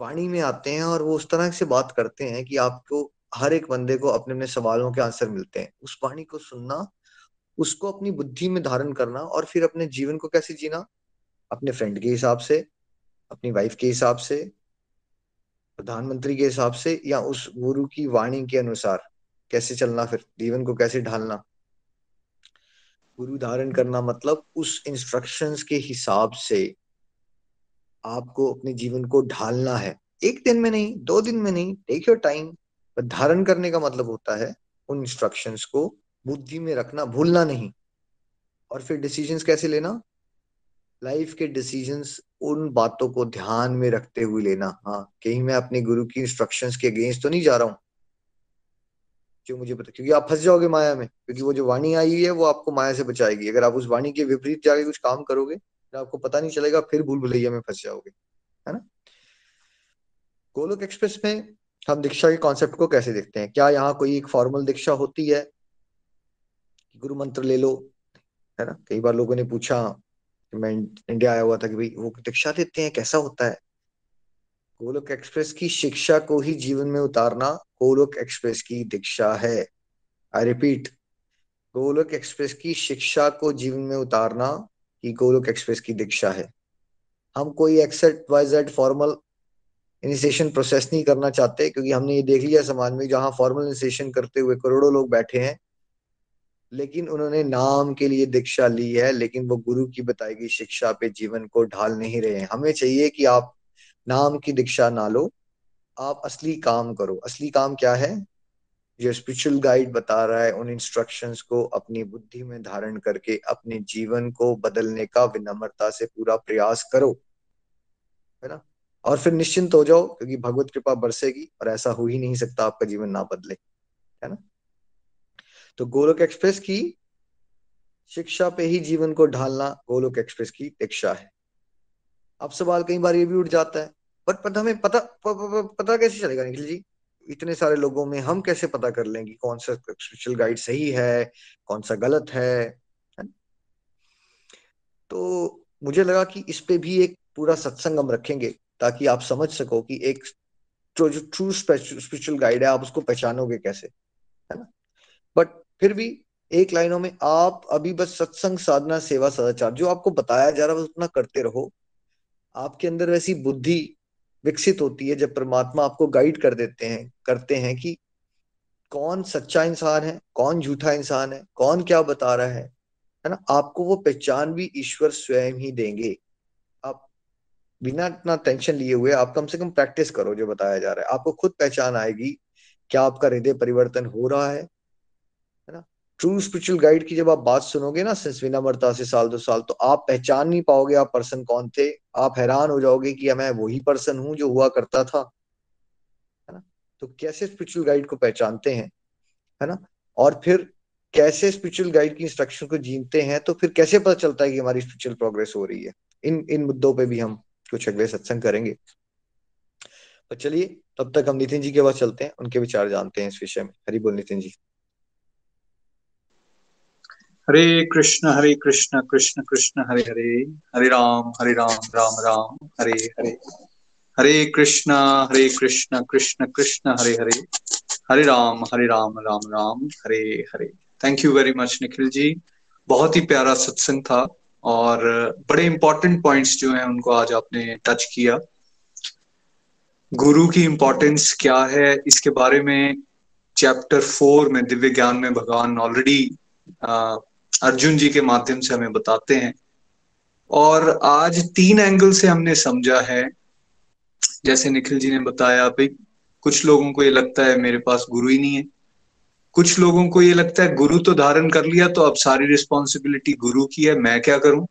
[SPEAKER 2] वाणी में आते हैं और वो उस तरह से बात करते हैं कि आपको हर एक बंदे को अपने अपने सवालों के आंसर मिलते हैं। उस वाणी को सुनना, उसको अपनी बुद्धि में धारण करना और फिर अपने जीवन को कैसे जीना? अपने फ्रेंड के हिसाब से, अपनी वाइफ के हिसाब से प्रधानमंत्री के हिसाब से या उस गुरु की वाणी के अनुसार कैसे चलना, फिर जीवन को कैसे ढालना। गुरु धारण करना मतलब उस इंस्ट्रक्शंस के हिसाब से आपको अपने जीवन को ढालना है। एक दिन में नहीं, दो दिन में नहीं टेक योर टाइम धारण करने का मतलब होता है उन इंस्ट्रक्शंस को बुद्धि में रखना, भूलना नहीं। और फिर डिसीजंस कैसे लेना? लाइफ के डिसीजंस उन बातों को ध्यान में रखते हुए लेना। हाँ कहीं मैं अपने गुरु की इंस्ट्रक्शंस के अगेंस्ट तो नहीं जा रहा हूँ? जो मुझे पता, क्योंकि आप फंस जाओगे माया में, क्योंकि वो जो वाणी आई है वो आपको माया से बचाएगी। अगर आप उस वाणी के विपरीत जाके कुछ काम करोगे तो आपको पता नहीं चलेगा, फिर भूल भुलैया में फंस जाओगे, है ना? गोलोक एक्सप्रेस में हम दीक्षा के कॉन्सेप्ट को कैसे देखते हैं? क्या यहाँ कोई एक फॉर्मल दीक्षा होती है? गुरु मंत्र ले लो, है ना? कई बार लोगों ने पूछा मैं इंडिया आया हुआ था कि भाई वो दीक्षा देते हैं, कैसा होता है? गोलोक एक्सप्रेस की शिक्षा को ही जीवन में उतारना गोलोक एक्सप्रेस की दीक्षा है। आई रिपीट गोलोक एक्सप्रेस की शिक्षा को जीवन में उतारना ही गोलोक एक्सप्रेस की दीक्षा है। हम कोई X Y Z formal initiation process नहीं करना चाहते, क्योंकि हमने ये देख लिया समाज में, जहाँ फॉर्मल इनिशिएशन करते हुए करोड़ों लोग बैठे हैं लेकिन उन्होंने नाम के लिए दीक्षा ली है, लेकिन वो गुरु की बताई गई शिक्षा पे जीवन को ढाल नहीं रहे हैं। हमें चाहिए कि आप नाम की दीक्षा ना लो, आप असली काम करो। असली काम क्या है? जो स्पिरिचुअल गाइड बता रहा है, उन इंस्ट्रक्शंस को अपनी बुद्धि में धारण करके अपने जीवन को बदलने का विनम्रता से पूरा प्रयास करो, है ना? और फिर निश्चिंत हो जाओ, क्योंकि भगवत कृपा बरसेगी और ऐसा हो ही नहीं सकता आपका जीवन ना बदले, है ना? तो गोलोक एक्सप्रेस की शिक्षा पे ही जीवन को ढालना गोलोक एक्सप्रेस की दीक्षा है। अब सवाल कई बार ये भी उठ जाता है बट पता, हमें पता पता कैसे चलेगा निखिल जी? इतने सारे लोगों में हम कैसे पता कर लेंगे कौन सा स्पिरिचुअल गाइड सही है, कौन सा गलत है? तो मुझे लगा कि इस पे भी एक पूरा सत्संग हम रखेंगे, ताकि आप समझ सको कि एक जो ट्रू स्पिरिचुअल गाइड है, आप उसको पहचानोगे कैसे, है ना? बट फिर भी एक लाइनों में आप अभी बस सत्संग साधना, सेवा सदाचार जो आपको बताया जा रहा है उतना करते रहो। आपके अंदर वैसी बुद्धि विकसित होती है, जब परमात्मा आपको गाइड कर देते हैं, करते हैं कि कौन सच्चा इंसान है, कौन झूठा इंसान है, कौन क्या बता रहा है है ना? आपको वो पहचान भी ईश्वर स्वयं ही देंगे। आप बिना इतना टेंशन लिए हुए, आप कम से कम प्रैक्टिस करो जो बताया जा रहा है। आपको खुद पहचान आएगी, क्या आपका हृदय परिवर्तन हो रहा है ट्रू स्पिरिचुअल गाइड की जब आप बात सुनोगे ना सिंस विनम्रता से साल दो साल तो आप पहचान नहीं पाओगे आप पर्सन कौन थे। आप हैरान हो जाओगे कि मैं वही पर्सन हूँ जो हुआ करता था। है ना? तो कैसे स्पिरिचुअल गाइड को पहचानते हैं? है ना? और फिर कैसे स्पिरिचुअल गाइड की इंस्ट्रक्शन को जीनते हैं? तो फिर कैसे पता चलता है कि हमारी स्पिरिचुअल प्रोग्रेस हो रही है? इन इन मुद्दों पे भी हम कुछ अगले सत्संग करेंगे। तो चलिए, तब तक हम नितिन जी के पास चलते हैं, उनके विचार जानते हैं इस विषय में। हरी बोल Nitin ji.
[SPEAKER 3] Hare Krishna Hare Krishna Krishna Krishna, Hare Hare. Hare Ram Hare Ram Ram Ram. Hare Hare. Hare Krishna Hare Krishna Krishna Krishna, Hare Hare. Hare Ram Hare Ram Ram Ram. Hare Hare. Thank you very much Nikhil ji. बहुत ही प्यारा सत्संग था और बड़े important points जो हैं उनको आज आपने टच किया। गुरु की इंपॉर्टेंस क्या है? इसके बारे में चैप्टर फोर में दिव्य ज्ञान में भगवान ऑलरेडी अर्जुन जी के माध्यम से हमें बताते हैं। और आज तीन एंगल से हमने समझा है। जैसे निखिल जी ने बताया, भाई, कुछ लोगों को ये लगता है मेरे पास गुरु ही नहीं है। कुछ लोगों को ये लगता है गुरु तो धारण कर लिया तो अब सारी रिस्पॉन्सिबिलिटी गुरु की है, मैं क्या करूँ?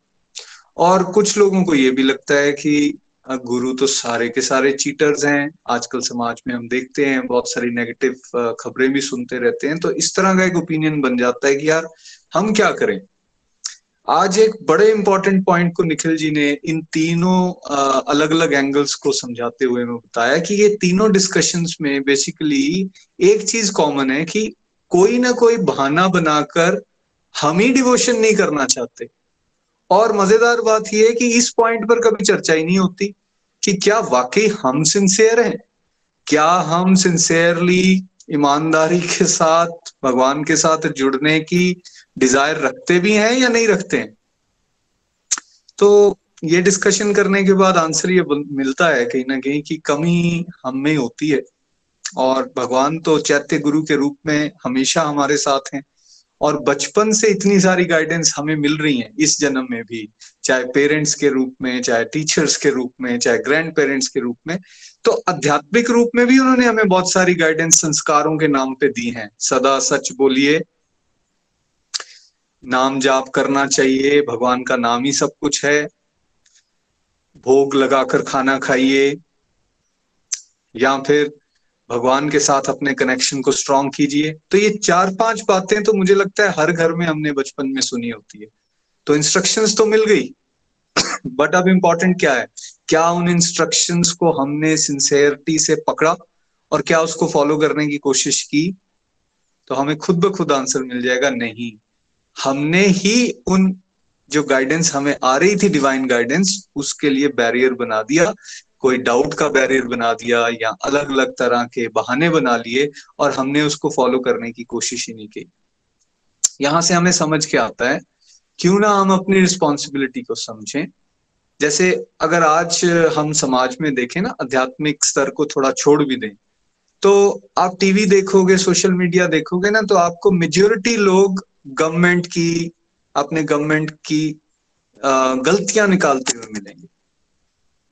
[SPEAKER 3] और कुछ लोगों को ये भी लगता है कि गुरु तो सारे के सारे चीटर्स हैं। आजकल समाज में हम देखते हैं, बहुत सारी नेगेटिव खबरें भी सुनते रहते हैं। तो इस तरह का एक ओपिनियन बन जाता है कि यार हम क्या करें? आज एक बड़े इंपॉर्टेंट पॉइंट को निखिल जी ने इन तीनों अलग अलग एंगल्स को समझाते हुए में बताया कि ये तीनों डिस्कशंस में बेसिकली एक चीज़ कॉमन है कि कोई ना कोई बहाना बनाकर हम ही डिवोशन नहीं करना चाहते। और मज़ेदार बात यह है कि इस पॉइंट पर कभी चर्चा ही नहीं होती कि क्या वाकई हम सिंसियर हैं? क्या हम सिंसियरली ईमानदारी के साथ, भगवान के साथ जुड़ने की डिज़ायर रखते भी हैं या नहीं रखते हैं? तो ये डिस्कशन करने के बाद आंसर ये मिलता है कहीं ना कहीं कि कमी हम में होती है। और भगवान तो चैत्य गुरु के रूप में हमेशा हमारे साथ हैं। और बचपन से इतनी सारी गाइडेंस हमें मिल रही है इस जन्म में भी। चाहे पेरेंट्स के रूप में, चाहे टीचर्स के रूप में, चाहे ग्रैंड पेरेंट्स के रूप में। तो आध्यात्मिक रूप में भी उन्होंने हमें बहुत सारी गाइडेंस संस्कारों के नाम पे दी हैं। सदा सच बोलिए नाम जाप करना चाहिए, भगवान का नाम ही सब कुछ है। भोग लगाकर खाना खाइए। या फिर भगवान के साथ अपने कनेक्शन को स्ट्रॉन्ग कीजिए। तो ये चार पाँच बातें तो मुझे लगता है हर घर में हमने बचपन में सुनी होती है। तो इंस्ट्रक्शंस तो मिल गई। (coughs) बट अब इंपॉर्टेंट क्या है? क्या उन इंस्ट्रक्शंस को हमने सिंसेरिटी से पकड़ा और क्या उसको फॉलो करने की कोशिश की? तो हमें खुद ब खुद आंसर मिल जाएगा, नहीं। हमने ही उन जो गाइडेंस हमें आ रही थी डिवाइन गाइडेंस उसके लिए बैरियर बना दिया, कोई डाउट का बैरियर बना दिया या अलग अलग तरह के बहाने बना लिए और हमने उसको फॉलो करने की कोशिश ही नहीं की। यहाँ से हमें समझ के आता है, क्यों ना हम अपनी रिस्पॉन्सिबिलिटी को समझें। जैसे अगर आज हम समाज में देखें ना, आध्यात्मिक स्तर को थोड़ा छोड़ भी दें तो आप टीवी देखोगे सोशल मीडिया देखोगे ना तो आपको मेजोरिटी लोग गवर्नमेंट की अपने गवर्नमेंट की गलतियाँ निकालते हुए मिलेंगे।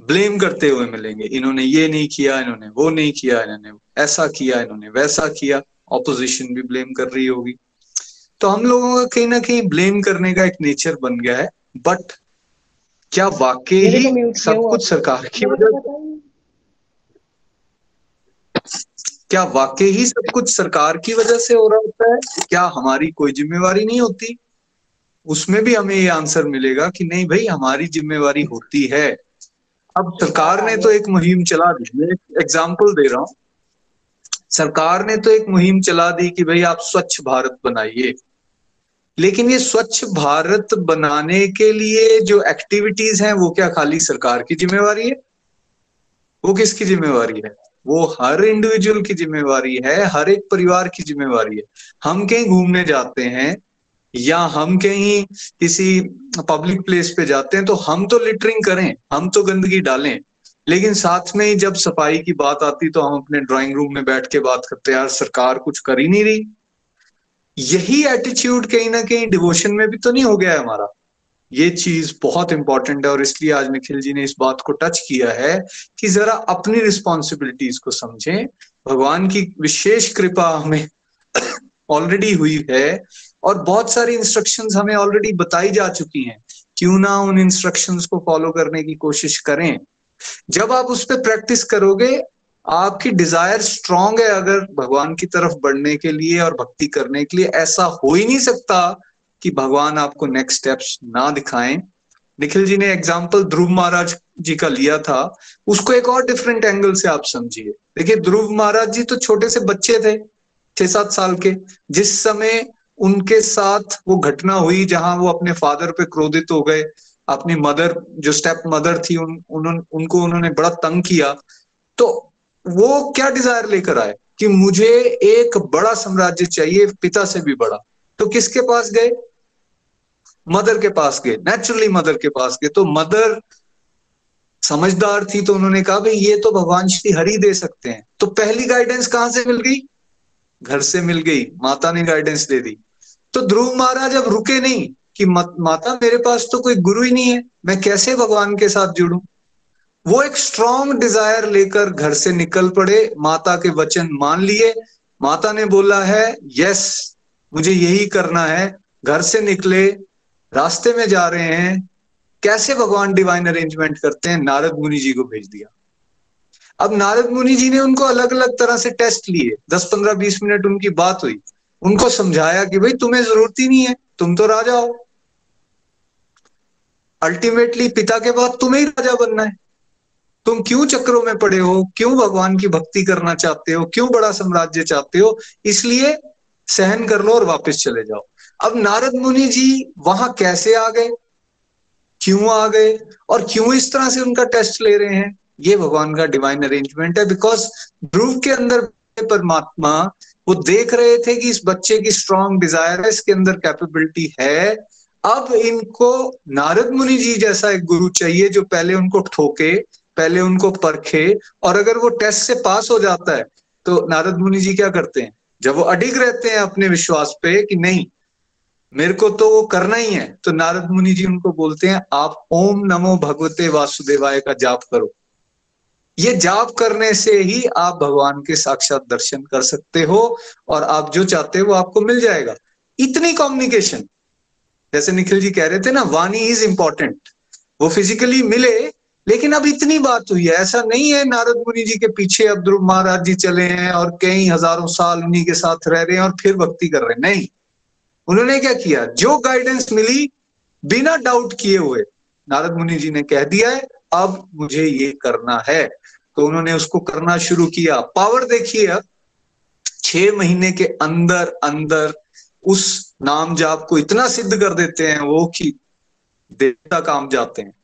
[SPEAKER 3] ब्लेम करते हुए मिलेंगे। इन्होंने ये नहीं किया इन्होंने वो नहीं किया इन्होंने ऐसा किया इन्होंने वैसा किया। ऑपोजिशन भी ब्लेम कर रही होगी। तो हम लोगों का कहीं ना कहीं ब्लेम करने का एक नेचर बन गया है। बट क्या वाकई ही सब कुछ सरकार की वजह क्या वाकई ही सब कुछ सरकार की वजह से हो रहा होता है? क्या हमारी कोई जिम्मेवारी नहीं होती? उसमें भी हमें ये आंसर मिलेगा कि नहीं भाई, हमारी जिम्मेवारी होती है। अब सरकार ने तो एक मुहिम चला दी। मैं एग्ज़ाम्पल दे रहा हूँ। सरकार ने तो एक मुहिम चला दी कि भाई आप स्वच्छ भारत बनाइए। लेकिन ये स्वच्छ भारत बनाने के लिए जो एक्टिविटीज़ हैं, वो क्या खाली सरकार की जिम्मेवारी है? वो किसकी जिम्मेवारी है? वो हर इंडिविजुअल की जिम्मेवारी है, हर एक परिवार की जिम्मेवारी है। हम कहीं घूमने जाते हैं या हम कहीं किसी पब्लिक प्लेस पे जाते हैं तो हम तो लिटरिंग करें, हम तो गंदगी डालें। लेकिन साथ में ही जब सफ़ाई की बात आती तो हम अपने ड्राइंग रूम में बैठ के बात करते यार, सरकार कुछ कर ही नहीं रही। यही एटीट्यूड कहीं ना कहीं डिवोशन में भी तो नहीं हो गया है हमारा। ये चीज़ बहुत इंपॉर्टेंट है और इसलिए आज निखिल जी ने इस बात को टच किया है कि जरा अपनी रिस्पॉन्सिबिलिटीज को समझें। भगवान की विशेष कृपा हमें ऑलरेडी हुई है और बहुत सारी इंस्ट्रक्शंस हमें ऑलरेडी बताई जा चुकी हैं। क्यों ना उन इंस्ट्रक्शंस को फॉलो करने की कोशिश करें। जब आप उस पर प्रैक्टिस करोगे, आपकी डिज़ायर स्ट्रांग है अगर भगवान की तरफ़ बढ़ने के लिए और भक्ति करने के लिए। ऐसा हो ही नहीं सकता कि भगवान आपको नेक्स्ट स्टेप्स ना दिखाएँ। निखिल जी ने एग्ज़ाम्पल ध्रुव महाराज जी का लिया था। उसको एक और डिफरेंट एंगल से आप समझिए। देखिए ध्रुव महाराज जी तो छोटे से बच्चे थे छह सात साल के। जिस समय उनके साथ वो घटना हुई जहाँ वो अपने फादर पे क्रोधित हो गए अपनी मदर जो स्टेप मदर थी उन, उन, उनको उन्होंने बड़ा तंग किया तो वो क्या डिज़ायर लेकर आए? कि मुझे एक बड़ा साम्राज्य चाहिए पिता से भी बड़ा। तो किसके पास गए? मदर के पास गए नेचुरली मदर के पास गए तो मदर समझदार थी तो उन्होंने कहा, भाई ये तो भगवान श्री हरि दे सकते हैं। तो पहली गाइडेंस कहाँ से मिल गई? घर से मिल गई, माता ने गाइडेंस दे दी। तो ध्रुव महाराज अब रुके नहीं कि माता मेरे पास तो कोई गुरु ही नहीं है, मैं कैसे भगवान के साथ जुड़ू? वो एक स्ट्रॉन्ग डिज़ायर लेकर घर से निकल पड़े, माता के वचन मान लिए। माता ने बोला है यस मुझे यही करना है, घर से निकले रास्ते में जा रहे हैं, कैसे भगवान डिवाइन अरेंजमेंट करते हैं, नारद मुनि जी को भेज दिया। अब नारद मुनि जी ने उनको अलग अलग तरह से टेस्ट लिए। दस पंद्रह बीस मिनट उनकी बात हुई। उनको समझाया कि भाई, तुम्हें ज़रूरत ही नहीं है, तुम तो राजा हो। अल्टीमेटली पिता के बाद तुम्हें ही राजा बनना है। तुम क्यों चक्रों में पड़े हो? क्यों भगवान की भक्ति करना चाहते हो? क्यों बड़ा साम्राज्य चाहते हो? इसलिए सहन कर लो और वापस चले जाओ। अब नारद मुनि जी वहाँ कैसे आ गए? क्यों आ गए? और क्यों इस तरह से उनका टेस्ट ले रहे हैं? ये भगवान का डिवाइन अरेंजमेंट है बिकॉज़ ध्रुव के अंदर परमात्मा, वो देख रहे थे कि इस बच्चे की स्ट्रॉन्ग डिज़ायर है, इसके अंदर कैपेबिलिटी है। अब इनको नारद मुनि जी जैसा एक गुरु चाहिए जो पहले उनको ठोके, पहले उनको परखे, और अगर वो टेस्ट से पास हो जाता है तो नारद मुनि जी क्या करते हैं? जब वो अडिग रहते हैं अपने विश्वास पे कि नहीं मेरे को तो वो करना ही है। तो नारद मुनि जी उनको बोलते हैं, आप ओम नमो भगवते वासुदेवाय का जाप करो। ये जाप करने से ही आप भगवान के साक्षात दर्शन कर सकते हो और आप जो चाहते हो वो आपको मिल जाएगा। इतनी कम्युनिकेशन जैसे निखिल जी कह रहे थे ना, वाणी इज़ इंपॉर्टेंट वो फिजिकली मिले, लेकिन अब इतनी बात हुई है। ऐसा नहीं है, नारद मुनि जी के पीछे अब ध्रुव महाराज जी चले हैं और कई हज़ारों साल उन्हीं के साथ रह रहे हैं और फिर भक्ति कर रहे हैं। नहीं। उन्होंने क्या किया? जो गाइडेंस मिली, बिना डाउट किए हुए, नारद मुनि जी ने कह दिया है, अब मुझे ये करना है। तो उन्होंने उसको करना शुरू किया। पावर देखिए अब छह महीने के अंदर अंदर उस नाम जाप को इतना सिद्ध कर देते हैं वो कि देवता काम जाते हैं।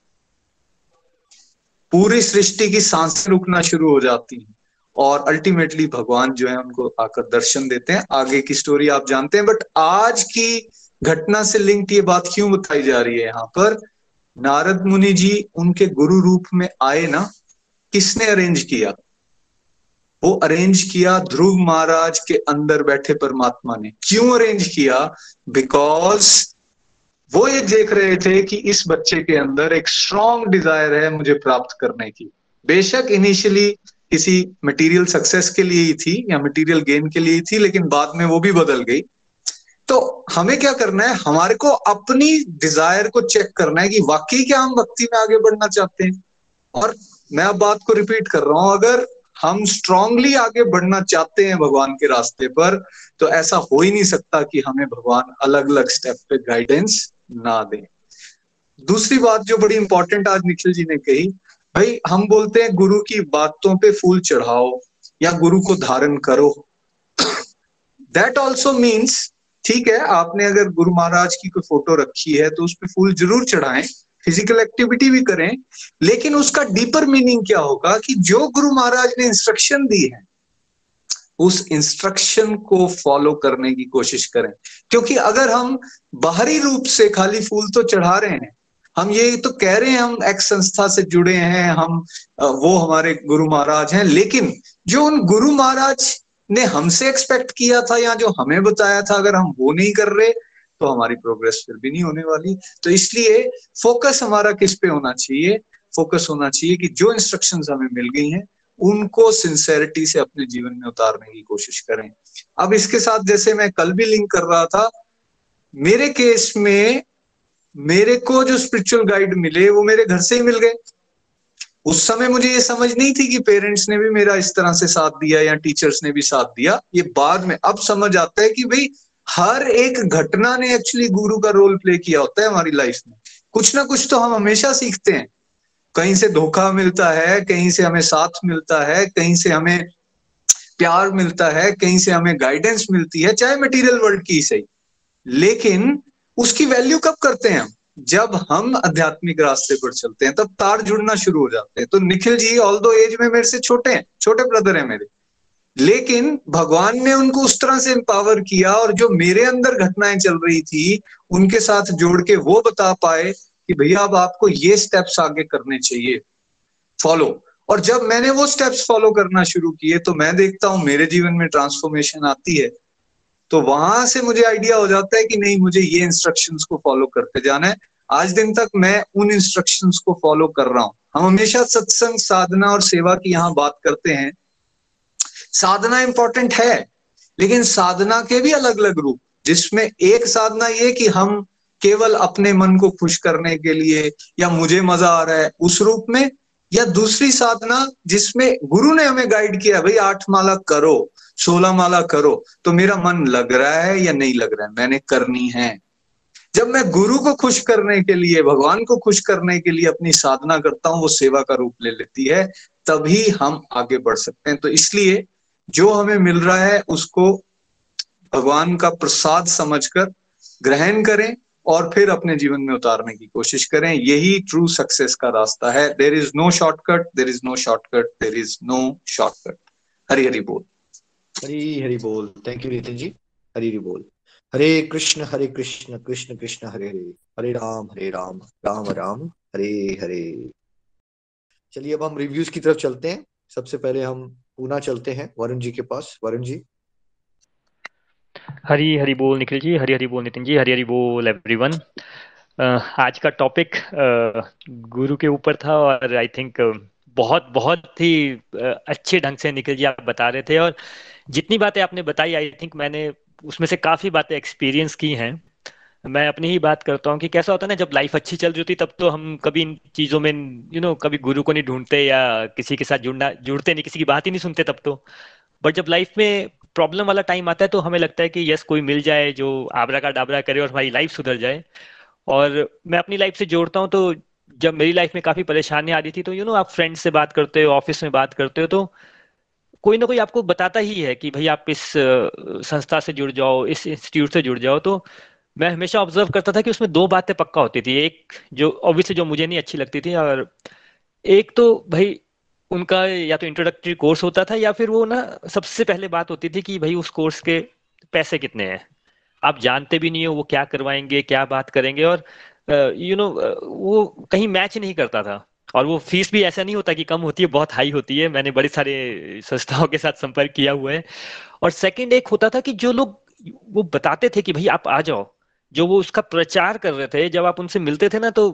[SPEAKER 3] पूरी सृष्टि की साँसें रुकना शुरू हो जाती हैं। और अल्टीमेटली भगवान जो है उनको आकर दर्शन देते हैं। आगे की स्टोरी आप जानते हैं बट आज की घटना से लिंक्ड ये बात क्यों बताई जा रही है यहाँ पर? नारद मुनि जी उनके गुरु रूप में आए ना, किसने अरेंज किया? वो अरेंज किया ध्रुव महाराज के अंदर बैठे परमात्मा ने। क्यों अरेंज किया? बिकॉज़ वो ये देख रहे थे कि इस बच्चे के अंदर एक स्ट्रॉन्ग डिज़ायर है मुझे प्राप्त करने की। बेशक इनिशियली किसी मटेरियल सक्सेस के लिए ही थी या मटेरियल गेन के लिए ही थी, लेकिन बाद में वो भी बदल गई। तो हमें क्या करना है? हमारे को अपनी डिज़ायर को चेक करना है कि वाकई क्या हम भक्ति में आगे बढ़ना चाहते हैं। और मैं अब बात को रिपीट कर रहा हूँ, अगर हम स्ट्रांगली आगे बढ़ना चाहते हैं भगवान के रास्ते पर तो ऐसा हो ही नहीं सकता कि हमें भगवान अलग अलग स्टेप पे गाइडेंस ना दे। दूसरी बात जो बड़ी इंपॉर्टेंट आज निखिल जी ने कही भाई, हम बोलते हैं गुरु की बातों पे फूल चढ़ाओ या गुरु को धारण करो। दैट ऑल्सो मीन्स ठीक है, आपने अगर गुरु महाराज की कोई फ़ोटो रखी है तो उस पर फूल ज़रूर चढ़ाएँ फ़िज़िकल एक्टिविटी भी करें, लेकिन उसका डीपर मीनिंग क्या होगा कि जो गुरु महाराज ने इंस्ट्रक्शन दी है, उस इंस्ट्रक्शन को फॉलो करने की कोशिश करें। क्योंकि अगर हम बाहरी रूप से खाली फूल तो चढ़ा रहे हैं हम ये तो कह रहे हैं, हम एक्स संस्था से जुड़े हैं, हम वो हमारे गुरु महाराज हैं, लेकिन जो उन गुरु महाराज ने हमसे एक्सपेक्ट किया था या जो हमें बताया था, अगर हम वो नहीं कर रहे तो हमारी प्रोग्रेस फिर भी नहीं होने वाली। तो इसलिए फोकस हमारा किस पे होना चाहिए? फोकस होना चाहिए कि जो इंस्ट्रक्शंस हमें मिल गई हैं, उनको सिंसेरिटी से अपने जीवन में उतारने की कोशिश करें। अब इसके साथ जैसे मैं कल भी लिंक कर रहा था, मेरे केस में मेरे को जो स्पिरिचुअल गाइड मिले, वो मेरे घर से ही मिल गए। उस समय मुझे ये समझ नहीं थी कि पेरेंट्स ने भी मेरा इस तरह से साथ दिया या टीचर्स ने भी साथ दिया। ये बाद में अब समझ आता है कि भाई, हर एक घटना ने एक्चुअली गुरु का रोल प्ले किया होता है हमारी लाइफ में। कुछ ना कुछ तो हम हमेशा सीखते हैं। कहीं से धोखा मिलता है, कहीं से हमें साथ मिलता है, कहीं से हमें प्यार मिलता है, कहीं से हमें गाइडेंस मिलती है, चाहे मटेरियल वर्ल्ड की सही। लेकिन उसकी वैल्यू कब करते हैं हम? जब हम आध्यात्मिक रास्ते पर चलते हैं, तब तार जुड़ना शुरू हो जाते हैं। तो Nikhil ji although age में मेरे से छोटे हैं, छोटे ब्रदर हैं मेरे, लेकिन भगवान ने उनको उस तरह से एम्पावर किया और जो मेरे अंदर घटनाएँ चल रही थी, उनके साथ जोड़ के वो बता पाए कि भैया, अब आपको ये स्टेप्स आगे करने चाहिए। फॉलो और जब मैंने वो स्टेप्स फॉलो करना शुरू किए तो मैं देखता हूँ मेरे जीवन में ट्रांसफॉर्मेशन आती है। तो वहाँ से मुझे आइडिया हो जाता है कि नहीं, मुझे ये इंस्ट्रक्शन को फॉलो करते जाना है। आज दिन तक मैं उन इंस्ट्रक्शन को फॉलो कर रहा हूँ। हम हमेशा सत्संग, साधना और सेवा की यहाँ बात करते हैं। साधना इंपॉर्टेंट है, लेकिन साधना के भी अलग अलग रूप। जिसमें एक साधना ये कि हम केवल अपने मन को खुश करने के लिए या मुझे मज़ा आ रहा है, उस रूप में, या दूसरी साधना जिसमें गुरु ने हमें गाइड किया, भाई आठ माला करो। सोलह माला करो तो मेरा मन लग रहा है या नहीं लग रहा है? मैंने करनी है। जब मैं गुरु को खुश करने के लिए, भगवान को खुश करने के लिए अपनी साधना करता हूँ, वो सेवा का रूप ले लेती है, तभी हम आगे बढ़ सकते हैं। तो इसलिए जो हमें मिल रहा है, उसको भगवान का प्रसाद समझकर ग्रहण करें और फिर अपने जीवन में उतारने की कोशिश करें। यही ट्रू सक्सेस का रास्ता है। There is no shortcut there is no shortcut there is no shortcut Hari Hari बोल।
[SPEAKER 2] हरी हरी बोल। Thank you Nitin ji. हरी हरी बोल। हरे कृष्ण हरे कृष्ण कृष्ण कृष्ण, हरे हरे। हरे राम हरे राम। राम राम। हरे हरे। चलिए, अब हम रिव्यूज़ की तरफ़ चलते हैं। सबसे पहले हम पूना चलते हैं, वरुण जी के पास। वरुण जी।
[SPEAKER 4] हरी हरी बोल, निखिल जी। हरी हरी बोल, नितिन जी। हरी हरी बोल एवरीवन आज का टॉपिक गुरु के ऊपर था और आई थिंक बहुत बहुत ही अच्छे ढंग से निखिल जी आप बता रहे थे और जितनी बातें आपने बताई आई थिंक मैंने उसमें से काफ़ी बातें एक्सपीरियंस की हैं। मैं अपनी ही बात करता हूँ कि कैसा होता है ना, जब लाइफ अच्छी चल रही होती, तब तो हम कभी इन चीज़ों में यू नो कभी गुरु को नहीं ढूंढते या किसी के साथ जुड़ना, जुड़ते नहीं, किसी की बात ही नहीं सुनते तब तो। बट जब लाइफ में प्रॉब्लम वाला टाइम आता है तो हमें लगता है कि यस कोई मिल जाए जो आबरा का डाबरा करे और हमारी लाइफ सुधर जाए। और मैं अपनी लाइफ से जोड़ता हूँ तो जब मेरी लाइफ में काफ़ी परेशानियाँ आ रही थी तो यू नो आप फ्रेंड से बात करते हो ऑफ़िस में बात करते हो तो कोई ना कोई आपको बताता ही है कि भाई आप इस संस्था से जुड़ जाओ इस इंस्टीट्यूट से जुड़ जाओ। तो मैं हमेशा ऑब्ज़र्व करता था कि उसमें दो बातें पक्का होती थी। एक जो ऑब्वियसली जो मुझे नहीं अच्छी लगती थी और एक तो भाई उनका या तो इंट्रोडक्टरी कोर्स होता था या फिर वो ना सबसे पहले बात होती थी कि भाई उस कोर्स के पैसे कितने हैं। आप जानते भी नहीं हो वो क्या करवाएँगे क्या बात करेंगे और you uh, know you know, uh, वो कहीं मैच नहीं करता था। और वो फ़ीस भी ऐसा नहीं होता कि कम होती है, बहुत हाई होती है। मैंने बड़े सारे संस्थाओं के साथ संपर्क किया हुआ है। और सेकंड एक होता था कि जो लोग वो बताते थे कि भाई आप आ जाओ, जो वो उसका प्रचार कर रहे थे, जब आप उनसे मिलते थे ना तो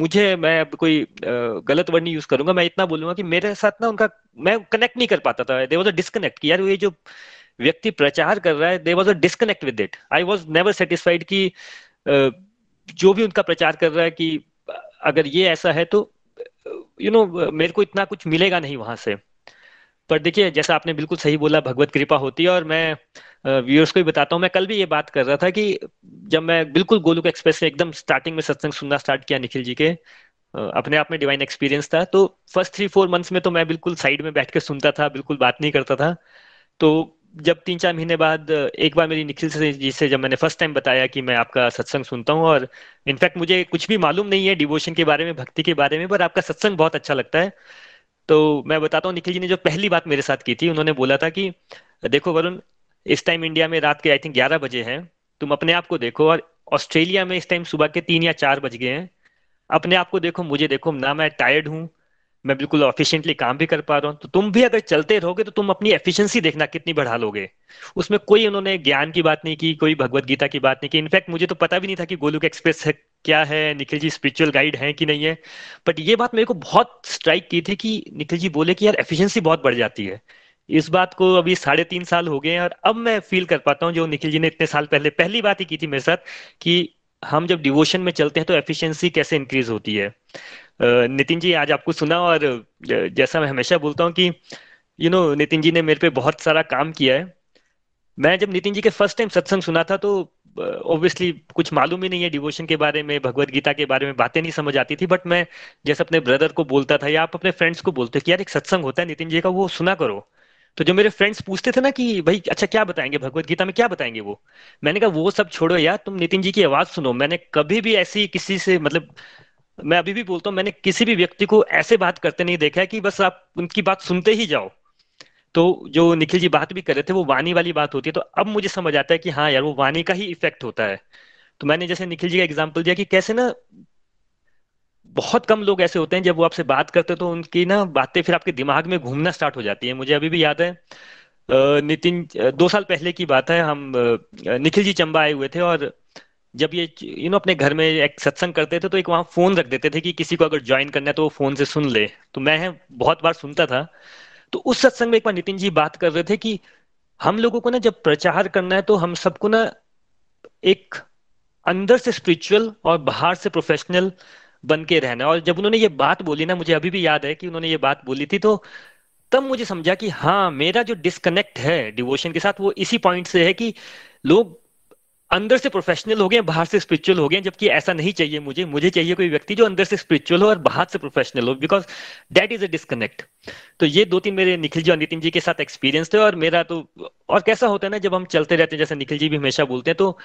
[SPEAKER 4] मुझे, मैं अब कोई गलत वर्ड नहीं यूज़ करूँगा, मैं इतना बोलूँगा कि मेरे साथ ना उनका, मैं कनेक्ट नहीं कर पाता था। दे वॉज़ अ डिस्कनेक्ट यार ये जो व्यक्ति प्रचार कर रहा है there was a disconnect with it I was never satisfied कि जो भी उनका प्रचार कर रहा है कि अगर ये ऐसा है तो यू नो मेरे को इतना कुछ मिलेगा नहीं वहाँ से। पर देखिए, जैसा आपने बिल्कुल सही बोला, भगवत कृपा होती है और मैं व्यूअर्स को भी बताता हूँ। मैं कल भी ये बात कर रहा था कि जब मैं बिल्कुल गोलुक एक्सप्रेस से एकदम स्टार्टिंग में सत्संग सुनना स्टार्ट किया निखिल जी के अपने आप में डिवाइन एक्सपीरियंस था। तो फ़र्स्ट थ्री फोर मंथ्स में तो मैं बिल्कुल साइड में बैठ के सुनता था, बिल्कुल बात नहीं करता था। तो जब तीन चार महीने बाद, एक बार मेरी निखिल से जी से जब मैंने फ़र्स्ट टाइम बताया कि मैं आपका सत्संग सुनता हूँ और इनफैक्ट मुझे कुछ भी मालूम नहीं है डिवोशन के बारे में, भक्ति के बारे में, पर आपका सत्संग बहुत अच्छा लगता है। तो मैं बताता हूँ, निखिल जी ने जो पहली बात मेरे साथ की थी, उन्होंने बोला था कि, देखो वरुण, इस टाइम इंडिया में रात के आई थिंक ग्यारह बजे हैं, तुम अपने आप को देखो और ऑस्ट्रेलिया में इस टाइम सुबह के तीन या चार बज गए हैं। अपने आप को देखो, मुझे देखो, ना मैं टायर्ड हूँ मैं बिल्कुल ऑफिशियंटली काम भी कर पा रहा हूँ तो तुम भी अगर चलते रहोगे तो तुम अपनी एफिशिएंसी देखना कितनी बढ़ा लोगे। उसमें कोई उन्होंने ज्ञान की बात नहीं की, कोई भगवत गीता की बात नहीं की। इनफैक्ट मुझे तो पता भी नहीं था कि गोलुक एक्सप्रेस है, क्या है, निखिल जी स्पिरिचुअल गाइड है कि नहीं है। बट ये बात मेरे को बहुत स्ट्राइक की थी कि निखिल जी बोले कि यार एफिशिएंसी बहुत बढ़ जाती है। इस बात को अभी साढ़े तीन साल हो गए हैं और अब मैं फील कर पाता हूँ, जो निखिल जी ने इतने साल पहले पहली बात ही की थी मेरे साथ, कि हम जब डिवोशन में चलते हैं तो एफिशिएंसी कैसे इंक्रीज होती है। नितिन जी, आज आपको सुना और जैसा मैं हमेशा बोलता हूँ कि यू नो नितिन जी ने मेरे पे बहुत सारा काम किया है। मैं जब नितिन जी के फ़र्स्ट टाइम सत्संग सुना था तो ऑब्वियसली कुछ मालूम ही नहीं है डिवोशन के बारे में, भगवत गीता के बारे में, बातें नहीं समझ आती थी बट मैं जैसे अपने ब्रदर को बोलता था या आप अपने फ्रेंड्स को बोलते कि, यार, एक सत्संग होता है नितिन जी का, वो सुना करो। तो जो मेरे फ्रेंड्स पूछते थे ना कि, भाई अच्छा क्या बताएँगे? भगवत गीता में क्या बताएँगे वो? मैंने कहा, वो सब छोड़ो यार, तुम नितिन जी की आवाज़ सुनो। मैंने कभी भी ऐसी किसी से मतलब मैं अभी भी बोलता हूँ, मैंने किसी भी व्यक्ति को ऐसे बात करते नहीं देखा है कि बस आप उनकी बात सुनते ही जाओ। तो जो निखिल जी बात भी कर रहे थे, वो वाणी वाली बात होती है तो अब मुझे समझ आता है कि हाँ यार, वो वाणी का ही इफ़ेक्ट होता है। तो मैंने जैसे निखिल जी का एग्ज़ाम्पल दिया कि कैसे ना बहुत कम लोग ऐसे होते हैं, जब वो आपसे बात करते तो उनकी ना बातें फिर आपके दिमाग में घूमना स्टार्ट हो जाती है। मुझे अभी भी याद है नितिन दो साल पहले की बात है, हम निखिल जी चंबा आए हुए थे और जब ये यू नो अपने घर में एक सत्संग करते थे तो एक वहाँ फ़ोन रख देते थे कि किसी को अगर ज्वाइन करना है तो वो फ़ोन से सुन ले। तो मैं बहुत बार सुनता था। तो उस सत्संग में एक बार नितिन जी बात कर रहे थे कि हम लोगों को ना जब प्रचार करना है तो हम सबको ना एक अंदर से स्पिरिचुअल और बाहर से प्रोफेशनल बन के रहना और जब उन्होंने ये बात बोली ना, मुझे अभी भी याद है कि उन्होंने ये बात बोली थी तो तब मुझे समझा कि हाँ मेरा जो डिस्कनेक्ट है डिवोशन के साथ, वो इसी पॉइंट से है कि लोग अंदर से प्रोफेशनल हो गए, बाहर से स्पिरिचुअल हो गए, जबकि ऐसा नहीं चाहिए मुझे। मुझे चाहिए कोई व्यक्ति जो अंदर से स्पिरिचुअल हो और बाहर से प्रोफेशनल हो because that is a disconnect तो ये दो तीन मेरे निखिल जी और नितिन जी के साथ एक्सपीरियंस थे और मेरा तो और कैसा होता है ना, जब हम चलते रहते हैं, जैसे निखिल जी भी हमेशा बोलते हैं तो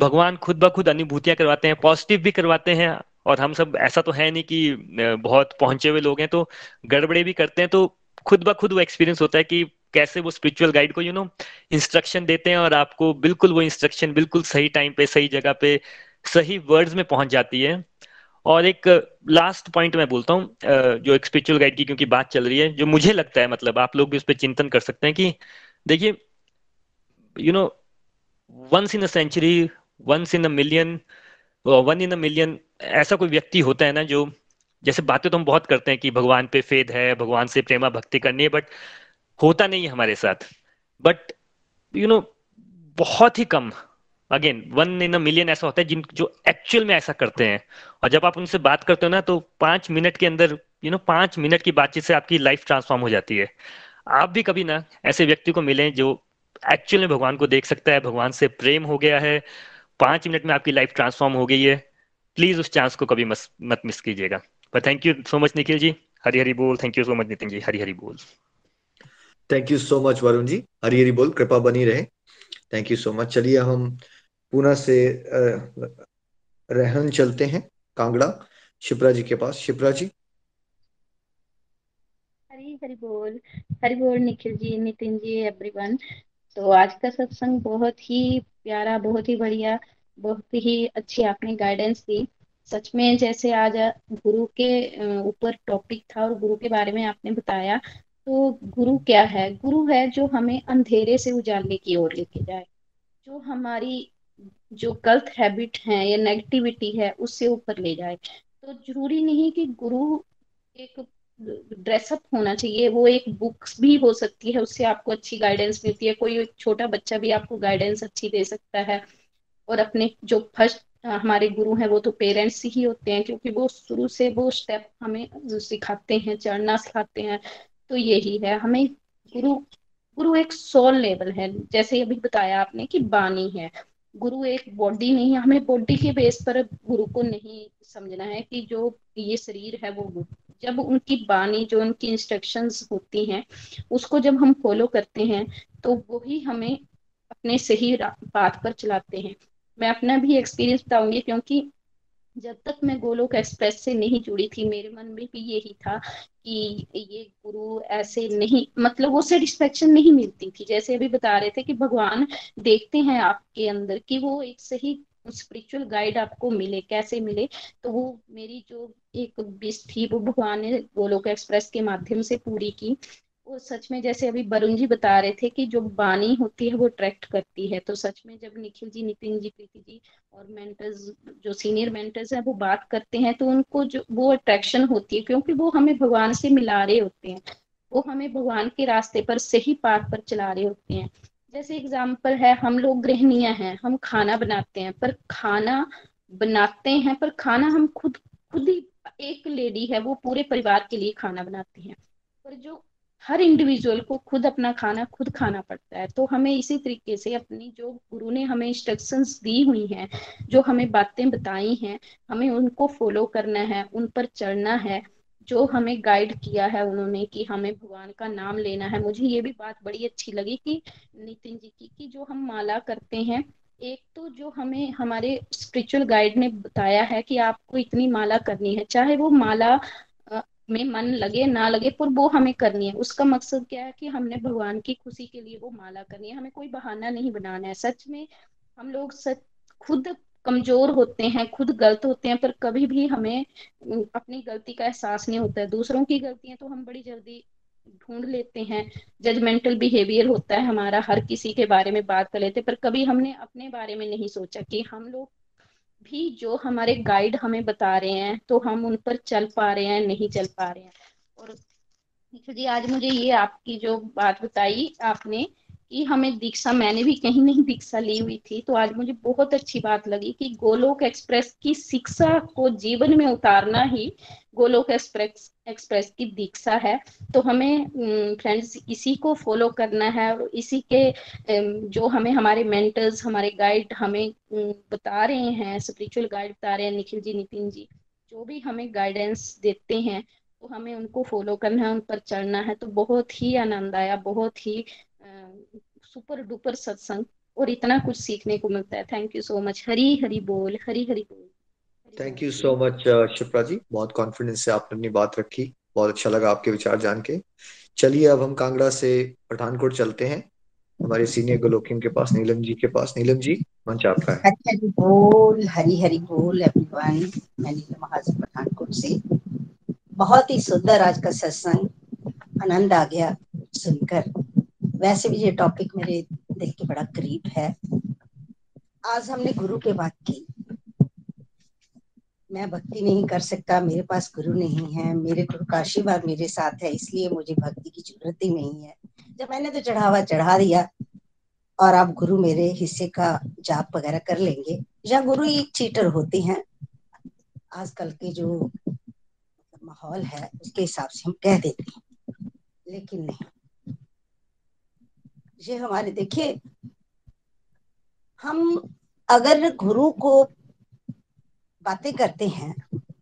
[SPEAKER 4] भगवान खुद ब खुद अनुभूतियाँ करवाते हैं पॉजिटिव भी करवाते हैं, और हम सब, ऐसा तो है नहीं कि बहुत पहुँचे हुए लोग हैं तो गड़बड़े भी करते हैं तो खुद ब खुद वो एक्सपीरियंस होता है कि कैसे वो स्पिरिचुअल गाइड को यू नो इंस्ट्रक्शन देते हैं और आपको बिल्कुल वो इंस्ट्रक्शन बिल्कुल सही टाइम पे, सही जगह पे, सही वर्ड्स में पहुँच जाती है। और एक लास्ट पॉइंट मैं बोलता हूँ जो एक स्पिरिचुअल गाइड की क्योंकि बात चल रही है, जो मुझे लगता है मतलब आप लोग भी उस पर चिंतन कर सकते हैं कि देखिए you know once in a century once in a million one in a million ऐसा कोई व्यक्ति होता है ना जो, जैसे बातें तो हम बहुत करते हैं कि भगवान पे फेद है, भगवान से प्रेमा भक्ति करनी है बट होता नहीं है हमारे साथ। बट यू नो बहुत ही कम। अगेन वन इन मिलियन ऐसा होता है जिन, जो एक्चुअल में ऐसा करते हैं। और जब आप उनसे बात करते हो ना तो पाँच मिनट के अंदर यू नो पाँच मिनट की बातचीत से आपकी लाइफ ट्रांसफॉर्म हो जाती है। आप भी कभी ना ऐसे व्यक्ति को मिले जो एक्चुअल में भगवान को देख सकता है, भगवान से प्रेम हो गया है, पाँच मिनट में आपकी लाइफ ट्रांसफॉर्म हो गई है। प्लीज़ उस चांस को कभी मत मिस कीजिएगा। पर thank you so much Nikhil ji. Hari Hari बोल। Thank you so much Nitin ji. Hari Hari बोल।
[SPEAKER 2] Thank you so much Varun ji Hari Hari बोल कृपा बनी रहे थैंक यू सो मच चलिए हम पुनः से रहन चलते हैं कांगड़ा शिप्रा जी के पास शिप्रा जी
[SPEAKER 5] हरी हरी बोल हरी बोल निखिल जी नितिन जी एवरीवन तो आज का सत्संग बहुत ही प्यारा, बहुत ही बढ़िया, बहुत ही अच्छी आपने गाइडेंस दी। सच में जैसे आज गुरु के ऊपर टॉपिक था और गुरु के बारे में आपने बताया तो गुरु क्या है? गुरु है जो हमें अंधेरे से उजाले की ओर लेके जाए। जो हमारी जो गलत हैबिट है या नेगेटिविटी है, उससे ऊपर ले जाए। तो ज़रूरी नहीं कि गुरु एक ड्रेसअप होना चाहिए। वो एक बुक्स भी हो सकती है, उससे आपको अच्छी गाइडेंस मिलती है। कोई छोटा बच्चा भी आपको गाइडेंस अच्छी दे सकता है। और अपने जो फ़र्स्ट हमारे गुरु हैं, वो तो पेरेंट्स ही होते हैं, क्योंकि वो शुरू से वो स्टेप हमें सिखाते हैं, चढ़ना सिखाते हैं। तो यही है। हमें गुरु गुरु एक सोल लेवल है। जैसे अभी बताया आपने कि बानी है। गुरु एक बॉडी नहीं है। हमें बॉडी के बेस पर गुरु को नहीं समझना है कि जो ये शरीर है वो गुरु। जब उनकी बानी जो उनकी इंस्ट्रक्शंस होती हैं, उसको जब हम फॉलो करते हैं तो वही हमें अपने सही बात पर चलाते हैं। मैं अपना भी एक्सपीरियंस बताऊँगी क्योंकि जब तक मैं गोलोक एक्सप्रेस से नहीं जुड़ी थी, मेरे मन में भी यही था कि ये गुरु ऐसे नहीं मतलब वो सेटिस्फेक्शन नहीं मिलती थी। जैसे अभी बता रहे थे कि भगवान देखते हैं आपके अंदर कि वो एक सही स्पिरिचुअल गाइड आपको मिले, कैसे मिले। तो वो मेरी जो एक विश थी, वो भगवान ने गोलोक एक्सप्रेस के माध्यम से पूरी की। वो सच में जैसे अभी वरुण जी बता रहे थे कि जो बानी होती है वो अट्रैक्ट करती है तो सच में जब निखिल जी, नितिन जी, प्रीति जी और मेंटर्स जो सीनियर मेंटर्स हैं, वो बात करते हैं तो उनको जो, वो अट्रैक्शन होती है, क्योंकि वो हमें भगवान से मिला रहे होते हैं। वो हमें भगवान के रास्ते पर, सही पाथ पर चला रहे होते हैं। जैसे एग्ज़ाम्पल है, हम लोग गृहणियाँ हैं, हम खाना बनाते हैं, पर खाना बनाते हैं, पर खाना हम खुद खुद ही एक लेडी है, वो पूरे परिवार के लिए खाना बनाती है। पर जो हर इंडिविजुअल को खुद अपना खाना खुद खाना पड़ता है। तो हमें इसी तरीके से अपनी जो गुरु ने हमें इंस्ट्रक्शंस दी हुई हैं, जो हमें बातें बताई हैं, हमें उनको फॉलो करना है, उन पर चलना है, जो हमें गाइड किया है उन्होंने कि हमें भगवान का नाम लेना है। मुझे ये भी बात बड़ी अच्छी लगी कि नितिन जी की, कि जो हम माला करते हैं, एक तो जो हमें हमारे स्पिरिचुअल गाइड ने बताया है कि आपको इतनी माला करनी है, चाहे वो माला में मन लगे, ना लगे पर वो हमें करनी है। उसका मकसद क्या है कि हमने भगवान की खुशी के लिए वो माला करनी है। हमें कोई बहाना नहीं बनाना है। सच में हम लोग सच, खुद कमज़ोर होते हैं, खुद गलत होते हैं, पर कभी भी हमें अपनी गलती का एहसास नहीं होता है। दूसरों की गलतियाँ तो हम बड़ी जल्दी ढूंढ लेते हैं। जजमेंटल बिहेवियर होता है। हमारा हर किसी के बारे में बात कर लेते पर कभी हमने अपने बारे में नहीं सोचा कि हम लोग भी जो हमारे गाइड हमें बता रहे हैं तो हम उन पर चल पा रहे हैं, नहीं चल पा रहे हैं। और जी, आज मुझे ये आपकी जो बात बताई आपने कि हमें दीक्षा, मैंने भी कहीं नहीं दीक्षा ली हुई थी तो आज मुझे बहुत अच्छी बात लगी कि गोलोक एक्सप्रेस की शिक्षा को जीवन में उतारना ही गोलोक एक्सप्रेस एक्सप्रेस की दीक्षा है। तो हमें फ्रेंड्स इसी को फॉलो करना है और इसी के जो हमें, हमारे मेंटर्स हमारे गाइड हमें बता रहे हैं स्पिरिचुअल गाइड बता रहे हैं, निखिल जी, नितिन जी, जो भी हमें गाइडेंस देते हैं तो हमें उनको फॉलो करना है, उन पर चढ़ना है तो बहुत ही आनंद आया, बहुत ही सुपर डुपर सत्संग और इतना कुछ सीखने को मिलता है। Thank you so much Hari Hari बोल हरी हरी बोल।
[SPEAKER 2] Thank you so much Shipra ji. बहुत कॉन्फिडेंस से आपने अपनी बात रखी। बहुत अच्छा लगा आपके विचार जान के। चलिए अब हम कांगड़ा से पठानकोट चलते हैं। हमारे सीनियर गोलोकियम के पास नीलम जी के पास। नीलम जी मंच आपका है।
[SPEAKER 6] अच्छा जी बोल हरी हरी बोल एवरीवन मैं नीलम महाजन पठानकोट से। बहुत ही सुंदर आज का सत्संग। आनंद आ गया सुनकर। वैसे भी ये टॉपिक मेरे दिल के बड़ा करीब है। आज हमने गुरु के बात की। मैं भक्ति नहीं कर सकता, मेरे पास गुरु नहीं है, मेरे गुरु का आशीर्वाद मेरे साथ है, इसलिए मुझे भक्ति की ज़रूरत ही नहीं है। जब मैंने तो चढ़ावा चढ़ा दिया और आप गुरु मेरे हिस्से का जाप वगैरह कर लेंगे, या गुरु ही चीटर होते हैं, आजकल के जो माहौल है, उसके हिसाब से हम कह देते हैं। लेकिन नहीं। ये हमारे देखिए, हम अगर गुरु को बातें करते हैं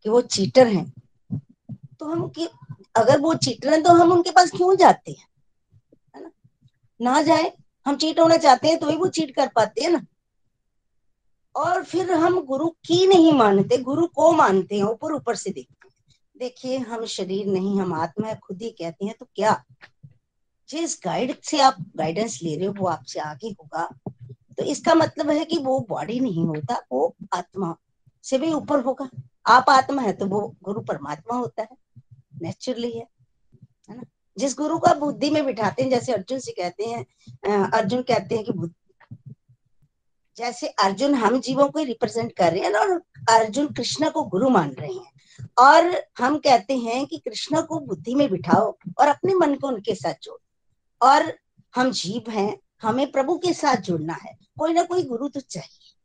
[SPEAKER 6] कि वो चीटर हैं तो हम कि, अगर वो चीटर हैं तो हम उनके पास क्यों जाते हैं? है ना? ना जाए, हम चीट होना चाहते हैं तो ही वो चीट कर पाते हैं ना? और फिर हम गुरु की नहीं मानते, गुरु को मानते हैं, ऊपर ऊपर से देखते हैं। देखिए, हम शरीर नहीं, हम आत्मा है, खुद ही कहते हैं तो क्या? जिस गाइड से आप गाइडेंस ले रहे हो, वो आपसे आगे होगा। तो इसका मतलब है कि वो बॉडी नहीं होता, वो आत्मा से भी ऊपर होगा। आप आत्मा है तो वो गुरु परमात्मा होता है नेचुरली है है ना? जिस गुरु को बुद्धि में बिठाते हैं, जैसे अर्जुन से कहते हैं अर्जुन कहते हैं कि जैसे अर्जुन हम जीवों को रिप्रेजेंट कर रहे हैं और अर्जुन कृष्ण को गुरु मान रहे हैं। और हम कहते हैं कि कृष्ण को बुद्धि में बिठाओ और अपने मन को उनके साथ जोड़ो। और हम जीव हैं, हमें प्रभु के साथ जुड़ना है। कोई ना कोई गुरु तो चाहिए।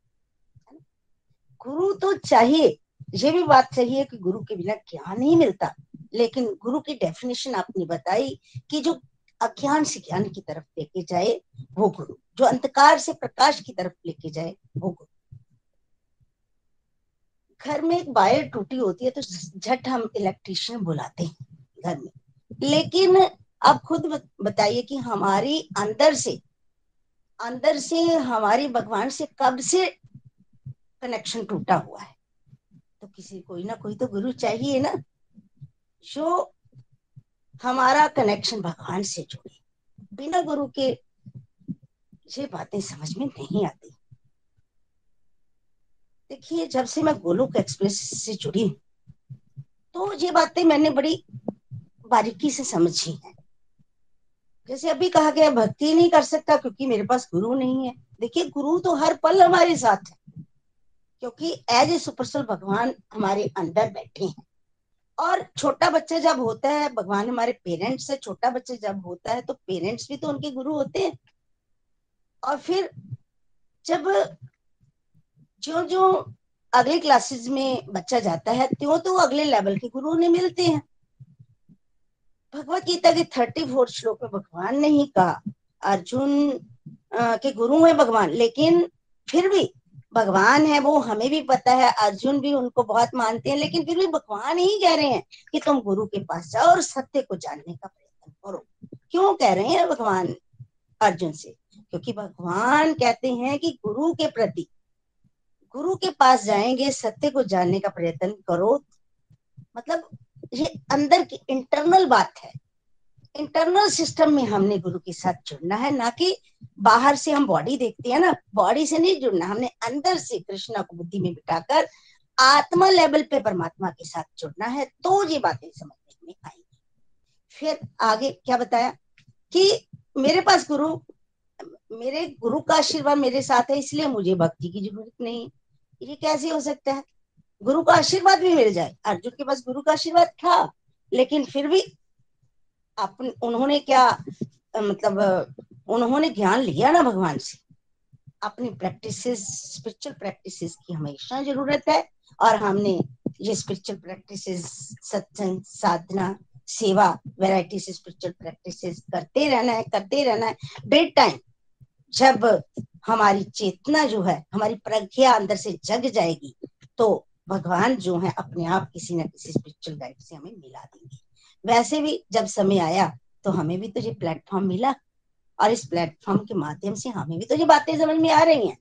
[SPEAKER 6] गुरु तो चाहिए। ये भी बात सही है कि गुरु के बिना ज्ञान नहीं मिलता। लेकिन गुरु की डेफिनेशन आपने बताई कि जो अज्ञान से ज्ञान की तरफ़ लेके जाए, वो गुरु। जो अंधकार से प्रकाश की तरफ़ लेके जाए, वो गुरु। घर में एक वायर टूटी होती है तो झट हम इलेक्ट्रिशियन बुलाते हैं घर में। लेकिन आप खुद बताइए कि हमारी अंदर से अंदर से हमारी भगवान से कब से कनेक्शन टूटा हुआ है? तो किसी, कोई ना कोई तो गुरु चाहिए ना। जो हमारा कनेक्शन भगवान से जुड़े। बिना गुरु के ये बातें समझ में नहीं आती। देखिए, जब से मैं गोलोक एक्सप्रेस से जुड़ी तो ये बातें मैंने बड़ी बारीकी से समझी है। जैसे अभी कहा गया, भक्ति नहीं कर सकता क्योंकि मेरे पास गुरु नहीं है। देखिए, गुरु तो हर पल हमारे साथ है, क्योंकि एज ए सुपरसल भगवान हमारे अंदर बैठे हैं। और छोटा बच्चा जब होता है, भगवान हमारे पेरेंट्स से छोटा बच्चा जब होता है तो पेरेंट्स भी तो उनके गुरु होते हैं। और फिर जब जो जो अगले क्लासेस में बच्चा जाता है त्यों तो अगले लेवल के गुरु उन्हें मिलते हैं। भगवत गीता के थर्टी फोर्थ श्लोक में भगवान ने ही कहा, अर्जुन के गुरु है भगवान, लेकिन फिर भी भगवान है, वो हमें भी पता है, अर्जुन भी उनको बहुत मानते हैं, लेकिन फिर भी भगवान ही कह रहे हैं कि तुम गुरु के पास जाओ और सत्य को जानने का प्रयत्न करो। क्यों कह रहे हैं भगवान अर्जुन से? क्योंकि भगवान कहते हैं कि गुरु के प्रति, गुरु के पास जाएँगे, सत्य को जानने का प्रयत्न करो। मतलब ये अंदर की इंटरनल बात है। इंटरनल सिस्टम में हमने गुरु के साथ जुड़ना है, ना कि बाहर से हम बॉडी देखते हैं ना। बॉडी से नहीं जुड़ना, हमने अंदर से कृष्णा को बुद्धि में बिठाकर आत्मा लेवल पे परमात्मा के साथ जुड़ना है तो ये बातें समझने में आएँगी। फिर आगे क्या बताया? कि मेरे पास गुरु, मेरे गुरु का आशीर्वाद मेरे साथ है, इसलिए मुझे भक्ति की ज़रूरत नहीं। है ये कैसे हो सकता है? गुरु का आशीर्वाद भी मिल जाए। अर्जुन के पास गुरु का आशीर्वाद था, लेकिन फिर भी अपन, उन्होंने क्या मतलब उन्होंने ज्ञान लिया ना भगवान से? अपनी प्रैक्टिस स्पिरिचुअल प्रैक्टिस की हमेशा ज़रूरत है, और हमने ये स्पिरिचुअल प्रैक्टिस सत्संग, साधना, सेवा वेराइटी से स्पिरिचुअल प्रैक्टिस करते रहना है, करते रहना है। बेड टाइम जब हमारी चेतना जो है, हमारी प्रज्ञा अंदर से जग जाएगी तो भगवान जो है, अपने आप किसी न किसी स्पिरिचुअल गाइड से हमें मिला देंगे। वैसे भी जब समय आया तो हमें भी तो ये प्लेटफॉर्म मिला और इस प्लेटफॉर्म के माध्यम से हमें भी तो ये बातें समझ में आ रही हैं।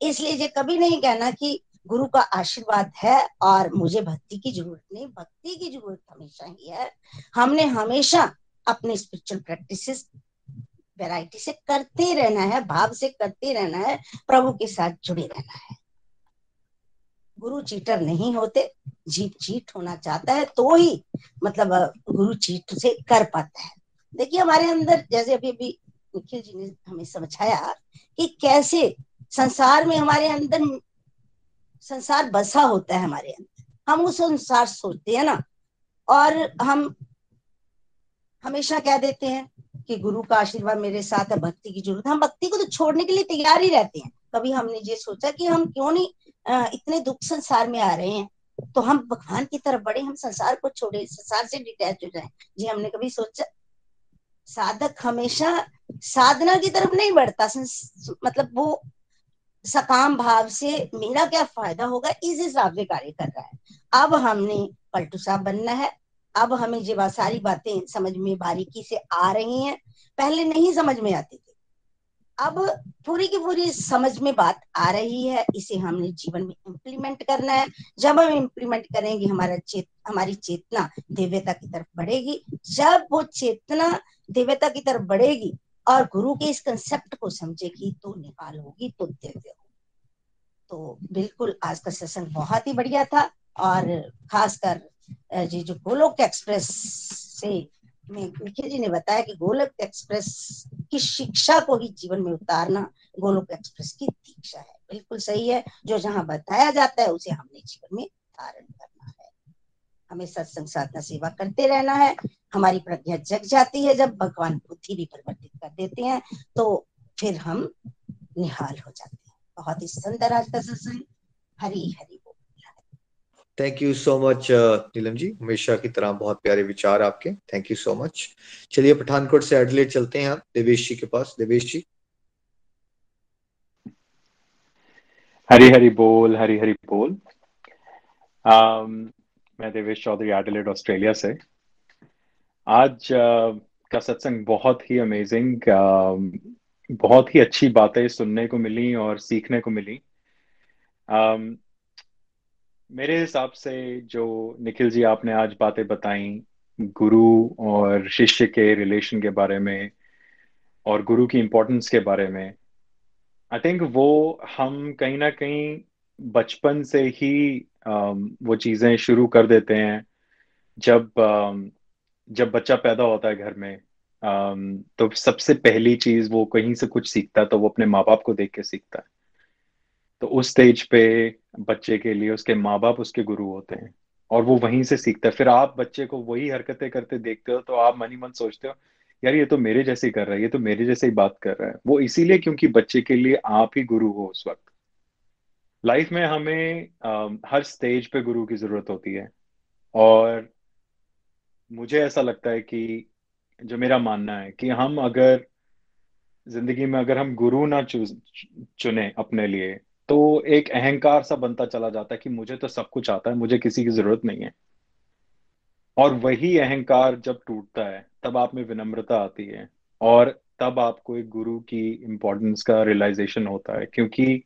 [SPEAKER 6] इसलिए ये कभी नहीं कहना कि गुरु का आशीर्वाद है और मुझे भक्ति की ज़रूरत नहीं, भक्ति की ज़रूरत हमेशा ही है। हमने हमेशा अपने स्पिरिचुअल प्रैक्टिस वैरायटी से करते रहना है, भाव से करते रहना है, प्रभु के साथ जुड़े रहना है। गुरु चीटर नहीं होते, जीत चीट होना चाहता है तो ही मतलब गुरु चीट से कर पाता है। देखिए, हमारे अंदर जैसे अभी अभी निखिल जी ने हमें समझाया कि कैसे संसार में हमारे अंदर संसार बसा होता है हमारे अंदर। हम उस अनुसार सोचते हैं ना, और हम हमेशा कह देते हैं कि गुरु का आशीर्वाद मेरे साथ है, भक्ति की ज़रूरत हम भक्ति को तो छोड़ने के लिए तैयार ही रहते हैं। कभी हमने ये सोचा कि हम क्यों नहीं इतने दुख संसार में आ रहे हैं। तो हम भगवान की तरफ़ बढ़े, हम संसार को छोड़े, संसार से डिटैच हो जाए। जी, हमने कभी सोचा, साधक हमेशा साधना की तरफ़ नहीं बढ़ता। मतलब वो सकाम भाव से मेरा क्या फ़ायदा होगा? इस हिसाब से कार्य कर रहा है। अब हमने पलटू साहब बनना है। अब हमें ये सारी बातें समझ में बारीकी से आ रही हैं। पहले नहीं समझ में आती थी। अब पूरी की पूरी समझ में बात आ रही है, इसे हमने जीवन में इम्प्लीमेंट करना है। जब हम इम्प्लीमेंट करेंगे, हमारा चेत, हमारी चेतना दिव्यता की तरफ़ बढ़ेगी। जब वो चेतना दिव्यता की तरफ़ बढ़ेगी और गुरु के इस कंसेप्ट को समझेगी तो निकाल होगी तो दिव्य तो बिल्कुल आज का सेशन बहुत ही बढ़िया था और खासकर जी, जो गोलोक एक्सप्रेस से निखिल जी ने बताया कि गोलक एक्सप्रेस की शिक्षा को ही जीवन में उतारना गोलोक एक्सप्रेस की दीक्षा है। बिल्कुल सही है। जो जहाँ बताया जाता है, उसे हमने जीवन में धारण करना है। हमें सत्संग साधना सेवा करते रहना है। हमारी प्रज्ञा जग जाती है। जब भगवान बुद्धि भी परिवर्तित कर देते हैं तो फिर हम निहाल हो जाते हैं। बहुत ही सुंदर आज का सत्संग। Hari Hari
[SPEAKER 2] thank you so much Neelam ji हमेशा की तरह बहुत प्यारे विचार आपके थैंक यू सो मच चलिए पठानकोट से एडलेट चलते हैं आप देवेश जी के पास देवेश जी
[SPEAKER 1] हरी हरी बोल हरी हरी बोल um, मैं देवेश चौधरी एडलेट ऑस्ट्रेलिया से आज uh, का सत्संग बहुत ही अमेजिंग uh, बहुत ही अच्छी बातें सुनने को मिली और सीखने को मिली um, मेरे हिसाब से जो निखिल जी आपने आज बातें बताई गुरु और शिष्य के रिलेशन के बारे में और गुरु की इम्पोर्टेंस के बारे में आई थिंक वो हम कहीं ना कहीं बचपन से ही um, वो चीज़ें शुरू कर देते हैं। जब um, जब बच्चा पैदा होता है घर में um, तो सबसे पहली चीज़ वो कहीं से कुछ सीखता है तो वो अपने माँ बाप को देख के सीखता है। तो उस स्टेज पे बच्चे के लिए उसके माँ बाप उसके गुरु होते हैं और वो वहीं से सीखता है। फिर आप बच्चे को वही हरकतें करते देखते हो तो आप मन ही मन सोचते हो यार ये तो मेरे जैसे ही कर रहा है ये तो मेरे जैसे ही बात कर रहा है। वो इसीलिए क्योंकि बच्चे के लिए आप ही गुरु हो उस वक्त। लाइफ में हमें आ, हर स्टेज पे गुरु की ज़रूरत होती है और मुझे ऐसा लगता है कि जो मेरा मानना है कि हम अगर ज़िंदगी में अगर हम गुरु ना चुने अपने लिए तो एक अहंकार सा बनता चला जाता है कि मुझे तो सब कुछ आता है, मुझे किसी की ज़रूरत नहीं है। और वही अहंकार जब टूटता है, तब आप में विनम्रता आती है और तब आपको एक गुरु की इम्पोर्टेंस का रियलाइजेशन होता है। क्योंकि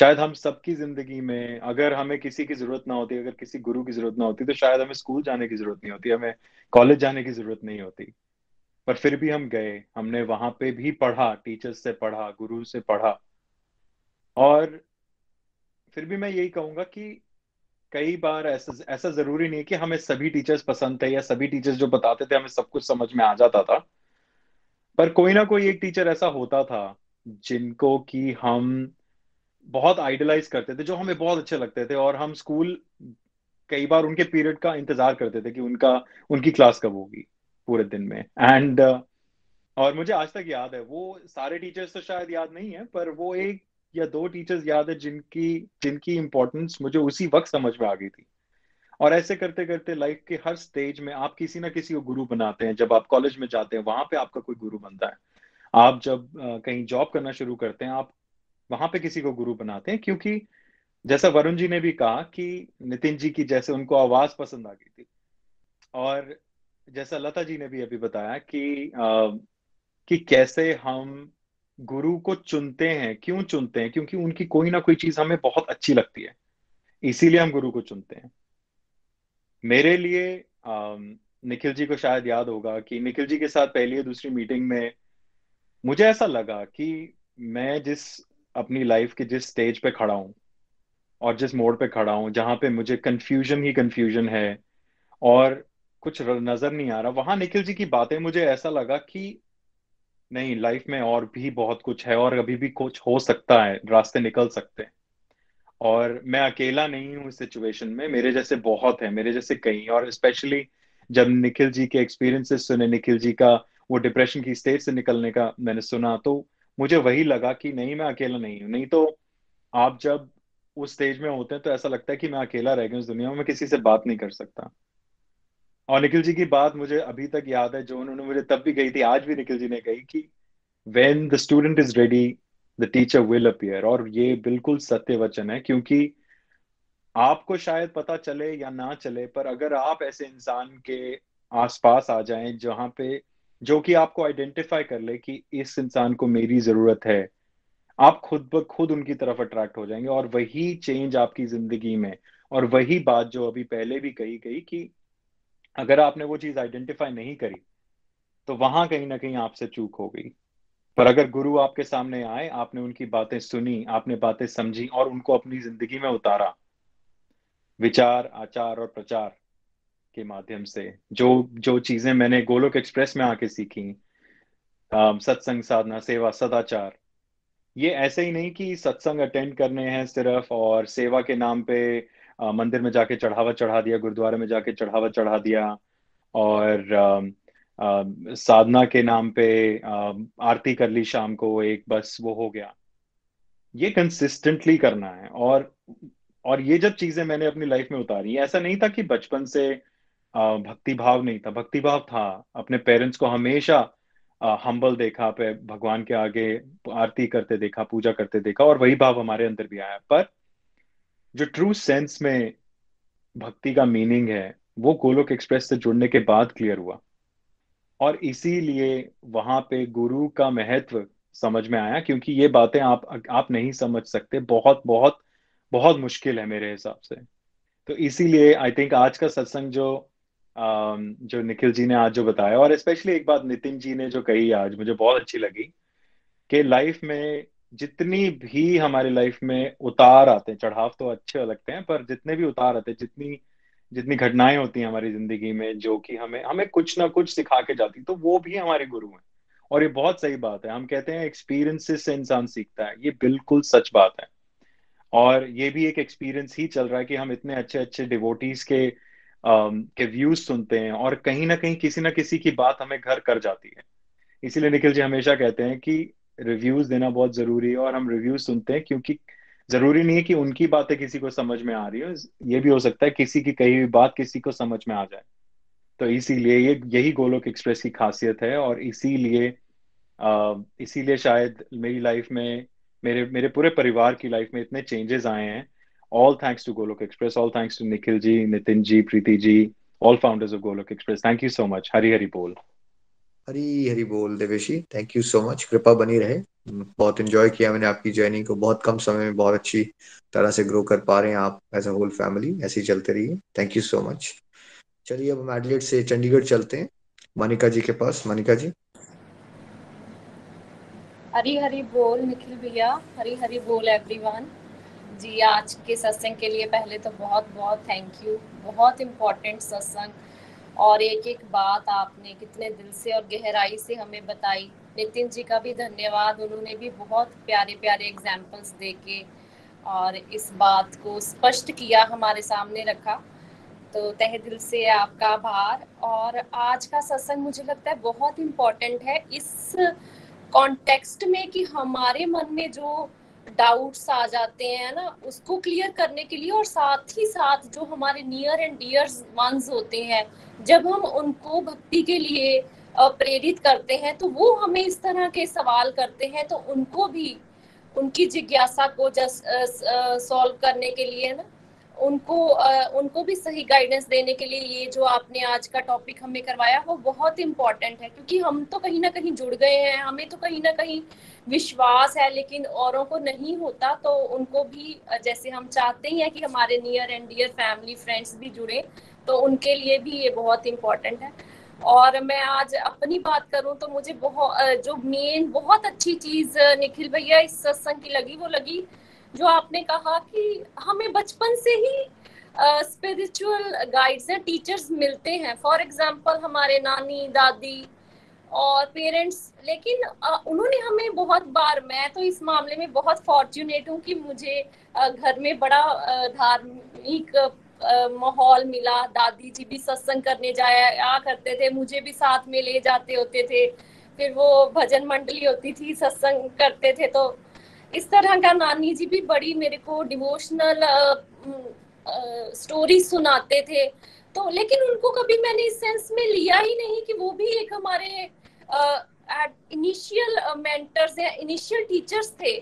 [SPEAKER 1] शायद हम सबकी ज़िंदगी में, अगर हमें किसी की ज़रूरत ना होती, अगर किसी गुरु की ज़रूरत ना होती तो शायद हमें स्कूल जाने की ज़रूरत नहीं होती, हमें कॉलेज जाने की ज़रूरत नहीं होती। पर फिर भी हम गए, हमने वहाँ पे भी पढ़ा टीचर्स से पढ़ा गुरु से पढ़ा। और फिर भी मैं यही कहूँगा कि कई बार ऐसा ऐसा ज़रूरी नहीं कि हमें सभी टीचर्स पसंद थे या सभी टीचर्स जो बताते थे, हमें सब कुछ समझ में आ जाता था। पर कोई ना कोई एक टीचर ऐसा होता था जिनको कि हम बहुत आइडलाइज करते थे, जो हमें बहुत अच्छे लगते थे और हम स्कूल कई बार उनके पीरियड का इंतज़ार करते थे कि उनका, उनकी क्लास कब होगी पूरे दिन में। एंड और मुझे आज तक याद है, वो सारे टीचर्स तो शायद याद नहीं है, पर वो एक या दो टीचर्स याद है जिनकी जिनकी इंपॉर्टेंस मुझे उसी वक्त समझ में आ गई थी। और ऐसे करते करते लाइफ के हर स्टेज में आप किसी ना किसी को गुरु बनाते हैं। जब आप कॉलेज में जाते हैं वहाँ पे आपका कोई गुरु बनता है। आप जब कहीं जॉब करना शुरू करते हैं आप वहाँ पे किसी को गुरु बनाते हैं। क्योंकि जैसा वरुण जी ने भी कहा कि नितिन जी की जैसे उनको आवाज़ पसंद आ गई थी। और जैसा लता जी ने भी अभी बताया कि आ, कि कैसे हम गुरु को चुनते हैं। क्यों चुनते हैं? क्योंकि उनकी कोई ना कोई चीज़ हमें बहुत अच्छी लगती है। इसीलिए हम गुरु को चुनते हैं। मेरे लिए निखिल जी को शायद याद होगा कि निखिल जी के साथ पहली या दूसरी मीटिंग में मुझे ऐसा लगा कि मैं जिस अपनी लाइफ के जिस स्टेज पे खड़ा हूँ और जिस मोड़ पे खड़ा हूँ, जहाँ पे मुझे कंफ्यूजन ही कंफ्यूजन है और कुछ नज़र नहीं आ रहा, वहाँ निखिल जी की बातें मुझे ऐसा लगा कि नहीं लाइफ में और भी बहुत कुछ है और अभी भी कुछ हो सकता है, रास्ते निकल सकते हैं। और मैं अकेला नहीं हूँ इस सिचुएशन में, मेरे जैसे बहुत है, मेरे जैसे कई और स्पेशली जब निखिल जी के एक्सपीरियंसेस सुने, निखिल जी का, वो डिप्रेशन की स्टेज से निकलने का मैंने सुना तो मुझे वही लगा कि नहीं, मैं अकेला नहीं हूँ। नहीं तो आप जब उस स्टेज में होते हैं तो ऐसा लगता है कि मैं अकेला रह गया उस दुनिया में, मैं किसी से बात नहीं कर सकता। और निखिल जी की बात मुझे अभी तक याद है, जो उन्होंने मुझे तब भी कही थी, आज भी निखिल जी ने कही कि when the student is ready the teacher will appear और ये बिल्कुल सत्य वचन है, क्योंकि आपको शायद पता चले या ना चले, पर अगर आप ऐसे इंसान के आसपास आ जाएँ, जहाँ पे जो कि आपको आइडेंटिफाई कर ले कि इस इंसान को मेरी ज़रूरत है, आप खुद ब खुद उनकी तरफ़ अट्रैक्ट हो जाएँगे। और वही चेंज आपकी ज़िंदगी में, और वही बात जो अभी पहले भी कही गई कि अगर आपने वो चीज़ आइडेंटिफाई नहीं करी तो वहाँ कहीं ना कहीं आपसे चूक हो गई। पर अगर गुरु आपके सामने आए, आपने उनकी बातें सुनी, आपने बातें समझी और उनको अपनी ज़िंदगी में उतारा, विचार, आचार और प्रचार के माध्यम से, जो जो चीज़ें मैंने गोलोक एक्सप्रेस में आके सीखी सत्संग साधना, सेवा, सदाचार, ये ऐसे ही नहीं कि सत्संग अटेंड करने हैं सिर्फ़ और सेवा के नाम पे मंदिर में जाके चढ़ावा चढ़ा दिया, गुरुद्वारे में जाके चढ़ावा चढ़ा दिया और साधना के नाम पे आरती कर ली शाम को एक बस, वो हो गया। ये कंसिस्टेंटली करना है और और ये जब चीज़ें मैंने अपनी लाइफ में उतारी, ऐसा नहीं था कि बचपन से भक्ति भाव नहीं था। भक्ति भाव था। अपने पेरेंट्स को हमेशा हम्बल देखा, पे भगवान के आगे आरती करते देखा, पूजा करते देखा और वही भाव हमारे अंदर भी आया। पर जो ट्रू सेंस में भक्ति का मीनिंग है, वो गोलोक एक्सप्रेस से जुड़ने के बाद क्लियर हुआ। और इसीलिए वहाँ पे गुरु का महत्व समझ में आया, क्योंकि ये बातें आप आप नहीं समझ सकते। बहुत बहुत बहुत मुश्किल है मेरे हिसाब से। तो इसीलिए आई थिंक आज का सत्संग जो जो निखिल जी ने आज जो बताया, और स्पेशली एक बात नितिन जी ने जो कही आज, मुझे बहुत अच्छी लगी कि लाइफ में जितनी भी हमारी लाइफ में उतार आते हैं, चढ़ाव तो अच्छे लगते हैं, पर जितने भी उतार आते हैं, जितनी जितनी घटनाएँ होती हैं हमारी ज़िंदगी में, जो कि हमें हमें कुछ ना कुछ सिखा के जाती तो वो भी हमारे गुरु हैं। और ये बहुत सही बात है। हम कहते हैं एक्सपीरियंसेस से इंसान सीखता है। ये बिल्कुल सच बात है। और ये भी एक एक्सपीरियंस ही चल रहा है कि हम इतने अच्छे अच्छे डिवोटीज के के व्यूज़ सुनते हैं और कहीं ना कहीं किसी ना किसी की बात हमें घर कर जाती है। इसीलिए निखिल जी हमेशा कहते हैं कि रिव्यूज़ देना बहुत ज़रूरी है और हम रिव्यूज़ सुनते हैं क्योंकि ज़रूरी नहीं है कि उनकी बातें किसी को समझ में आ रही हो ये भी हो सकता है किसी की कही हुई बात किसी को समझ में आ जाए तो इसीलिए ये यही गोलोक एक्सप्रेस की खासियत है और इसीलिए इसीलिए शायद मेरी लाइफ में मेरे मेरे पूरे परिवार की लाइफ में इतने चेंजेस आए हैं all thanks to Golok Express, all thanks to Nikhil ji, Nitin ji, Preeti ji, all founders of Golok Express. Thank you so much. Hari Hari Bol.
[SPEAKER 2] Hari Hari बोल Deveshi. Thank you so much कृपा बनी रहे। बहुत enjoy किया मैंने आपकी जर्नी को। बहुत कम समय में बहुत अच्छी तरह से ग्रो कर पा रहे हैं आप एज अ होल फैमिली ऐसे ही चलते रहिए। थैंक यू सो मच चलिए अब हम एडलेट से चंडीगढ़ चलते हैं। मनिका जी के पास। मनिका जी।
[SPEAKER 7] हरी हरी बोल निखिल भैया। हरी हरी बोल एवरीवन जी, आज के सत्संग के लिए पहले तो बहुत बहुत थैंक यू बहुत इम्पोर्टेंट सत्संग। और एक एक बात आपने कितने दिल से और गहराई से हमें बताई। नितिन जी का भी धन्यवाद। उन्होंने भी बहुत प्यारे प्यारे एग्जाम्पल्स दे के और इस बात को स्पष्ट किया, हमारे सामने रखा। तो तह दिल से आपका आभार। और आज का सत्संग मुझे लगता है बहुत इम्पोर्टेंट है। इस कॉन्टेक्स्ट में कि हमारे मन में जो डाउट्स आ जाते हैं ना? उसको क्लियर करने के लिए और साथ ही साथ जो हमारे नियर एंड डियर वंस होते हैं, जब हम उनको भक्ति के लिए प्रेरित करते हैं तो वो हमें इस तरह के सवाल करते हैं तो उनको भी, उनकी जिज्ञासा को जस्ट सॉल्व करने के लिए ना? उनको उनको भी सही गाइडेंस देने के लिए ये जो आपने आज का टॉपिक हमें करवाया, वो बहुत इम्पोर्टेंट है, क्योंकि हम तो कहीं ना कहीं जुड़ गए हैं, हमें तो कहीं ना कहीं विश्वास है, लेकिन औरों को नहीं होता तो उनको भी, जैसे हम चाहते ही हैं कि हमारे near and dear family friends भी जुड़े तो उनके लिए भी ये बहुत इम्पोर्टेंट है। और मैं आज अपनी बात करूँ तो मुझे बहुत, जो मेन बहुत अच्छी चीज़, निखिल भैया, इस सत्संग की लगी, वो लगी, जो आपने कहा कि हमें बचपन से ही स्पिरिचुअल गाइड्स हैं टीचर्स मिलते हैं। फॉर एग्जांपल हमारे नानी, दादी और पेरेंट्स, लेकिन उन्होंने हमें बहुत बार, मैं तो इस मामले में बहुत फॉर्चुनेट हूँ कि मुझे घर में बड़ा धार्मिक माहौल मिला। दादी जी भी सत्संग करने जाया करते थे, मुझे भी साथ में ले जाते होते थे। फिर वो भजन मंडली होती थी, सत्संग करते थे तो इस तरह का नानी जी भी बड़ी मेरे को डिवोशनल स्टोरी सुनाते थे। तो लेकिन उनको कभी मैंने इस सेंस में लिया ही नहीं कि वो भी एक हमारे इनिशियल मेंटर्स या इनिशियल टीचर्स थे,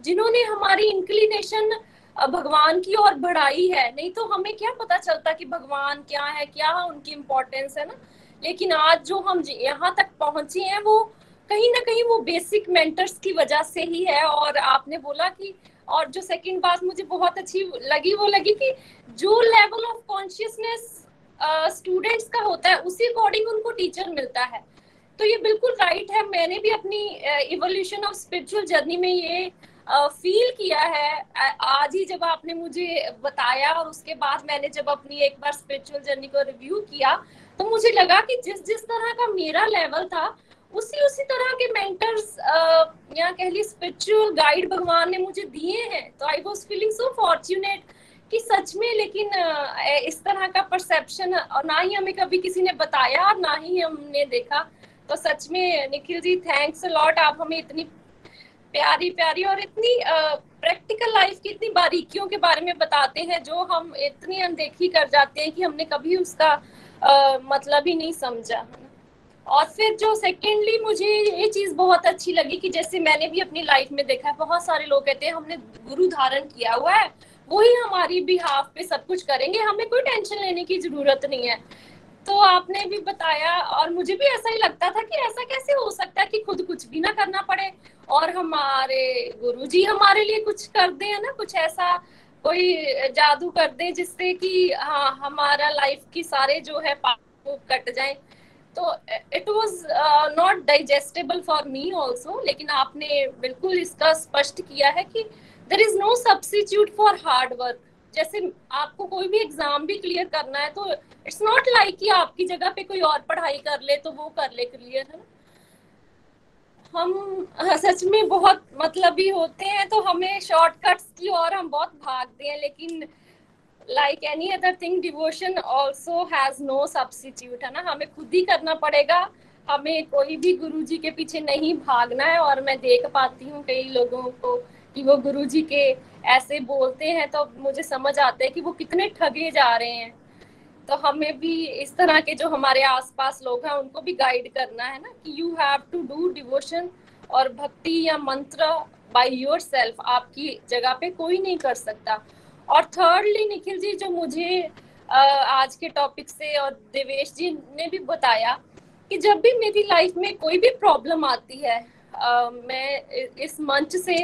[SPEAKER 7] जिन्होंने हमारी इंक्लिनेशन भगवान की ओर बढ़ाई है। नहीं तो हमें क्या पता चलता कि भगवान क्या है, क्या उनकी इम्पोर्टेंस है ना? लेकिन आज जो हम यहाँ तक पहुँचे हैं, वो कहीं ना कहीं वो बेसिक मेंटर्स की वजह से ही है। और आपने बोला कि, और जो सेकंड बात मुझे बहुत अच्छी लगी, वो लगी कि जो लेवल ऑफ़ कॉन्शियसनेस स्टूडेंट्स का होता है उसी अकॉर्डिंग उनको टीचर मिलता है। तो ये बिल्कुल राइट है। मैंने भी अपनी इवोल्यूशन ऑफ़ स्पिरिचुअल जर्नी में ये फील uh, किया है। आज ही जब आपने मुझे बताया और उसके बाद मैंने जब अपनी एक बार स्पिरिचुअल जर्नी को रिव्यू किया तो मुझे लगा कि जिस जिस तरह का मेरा लेवल था उसी उसी तरह के मेंटर्स uh, या कह ली स्पिरिचुअल गाइड भगवान ने मुझे दिए हैं। तो I was feeling so fortunate कि सच में लेकिन इस तरह का परसेप्शन और ना ही हमें कभी किसी ने बताया और ना ही हमने देखा तो सच में निखिल जी थैंक्स लॉट आप हमें इतनी प्यारी प्यारी और इतनी प्रैक्टिकल लाइफ की इतनी बारीकियों के बारे में बताते हैं जो हम इतनी अनदेखी कर जाते हैं कि हमने कभी उसका आ, मतलब ही नहीं समझा और फिर जो सेकेंडली मुझे ये चीज़ बहुत अच्छी लगी कि जैसे मैंने भी अपनी लाइफ में देखा है बहुत सारे लोग कहते हैं हमने गुरु धारण किया हुआ है वही हमारी भी हाफ़ पे सब कुछ करेंगे। हमें कोई टेंशन लेने की ज़रूरत नहीं है। तो आपने भी बताया और मुझे भी ऐसा ही लगता था कि ऐसा कैसे हो सकता है कि खुद कुछ भी ना करना पड़े और हमारे गुरु जी हमारे लिए कुछ कर दे, है ना? कुछ ऐसा कोई जादू कर दे जिससे कि हाँ हमारा लाइफ की सारे जो है पाप कट जाए। तो it was not digestible for me also लेकिन आपने बिल्कुल इसका स्पष्ट किया है कि there is no substitute for hard work जैसे आपको कोई भी एग्ज़ाम भी क्लियर करना है तो इट्स नॉट लाइक कि आपकी जगह पे कोई और पढ़ाई कर ले तो वो कर ले क्लियर है हम, सच में बहुत मतलब ही होते हैं तो हमें शॉर्टकट्स की और हम बहुत भागते हैं, लेकिन like any other thing devotion also has no substitute है ना? हमें खुद ही करना पड़ेगा, हमें कोई भी गुरु जी के पीछे नहीं भागना है, और मैं देख पाती हूँ कई लोगों को कि वो गुरु जी के ऐसे बोलते हैं तो मुझे समझ आता है कि वो कितने ठगे जा रहे हैं। तो हमें भी इस तरह के जो हमारे आसपास लोग हैं, उनको भी गाइड करना है ना कि you have to do devotion और भक्ति या मंत्र बाय योर सेल्फ आपकी जगह पे कोई नहीं कर सकता। और थर्डली निखिल जी, जो मुझे आज के टॉपिक से और देवेश जी ने भी बताया कि जब भी मेरी लाइफ में कोई भी प्रॉब्लम आती है मैं इस मंच से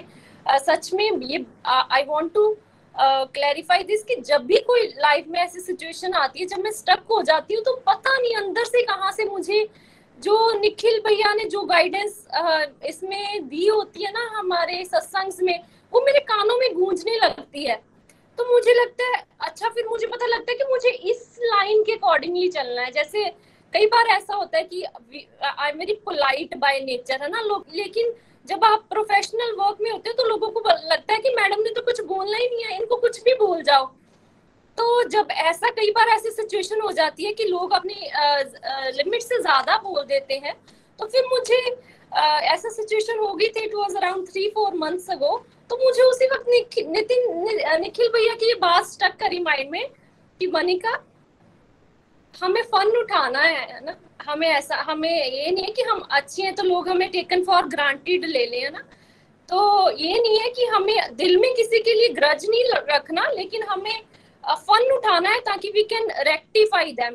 [SPEAKER 7] सच में ये I want to clarify this कि जब भी कोई लाइफ में ऐसी सिचुएशन आती है, जब मैं स्टक हो जाती हूँ तो पता नहीं अंदर से कहाँ से मुझे जो निखिल भैया ने जो गाइडेंस इसमें दी होती है ना हमारे सत्संग में, वो मेरे कानों में गूंजने लगती है। तो मुझे लगता है अच्छा फिर मुझे पता लगता है कि मुझे इस लाइन के अकॉर्डिंगली चलना है। जैसे कई बार ऐसा होता है कि I am very polite by nature है ना लोग, लेकिन जब आप प्रोफेशनल वर्क में होते हैं तो लोगों को लगता है कि मैडम ने तो कुछ बोलना ही नहीं है इनको कुछ भी बोल जाओ। तो जब ऐसा कई बार ऐसी सिचुएशन हो जाती है कि लोग अपनी लिमिट से ज़्यादा बोल देते हैं तो फिर मुझे uh, ऐसा सिचुएशन हो गई थी it was around three four months ago तो मुझे उसी वक्त नितिन निखिल भैया की ये बात स्टक करी माइंड में कि मनिका हमें फन उठाना है ना? हमें ऐसा, हमें ये नहीं है कि हम अच्छे हैं तो लोग हमें टेकन फॉर ग्रांटेड ले लें ना? तो ये नहीं है कि हमें दिल में किसी के लिए ग्रज नहीं रखना, लेकिन हमें फन उठाना है ताकि वी कैन रेक्टिफाई देम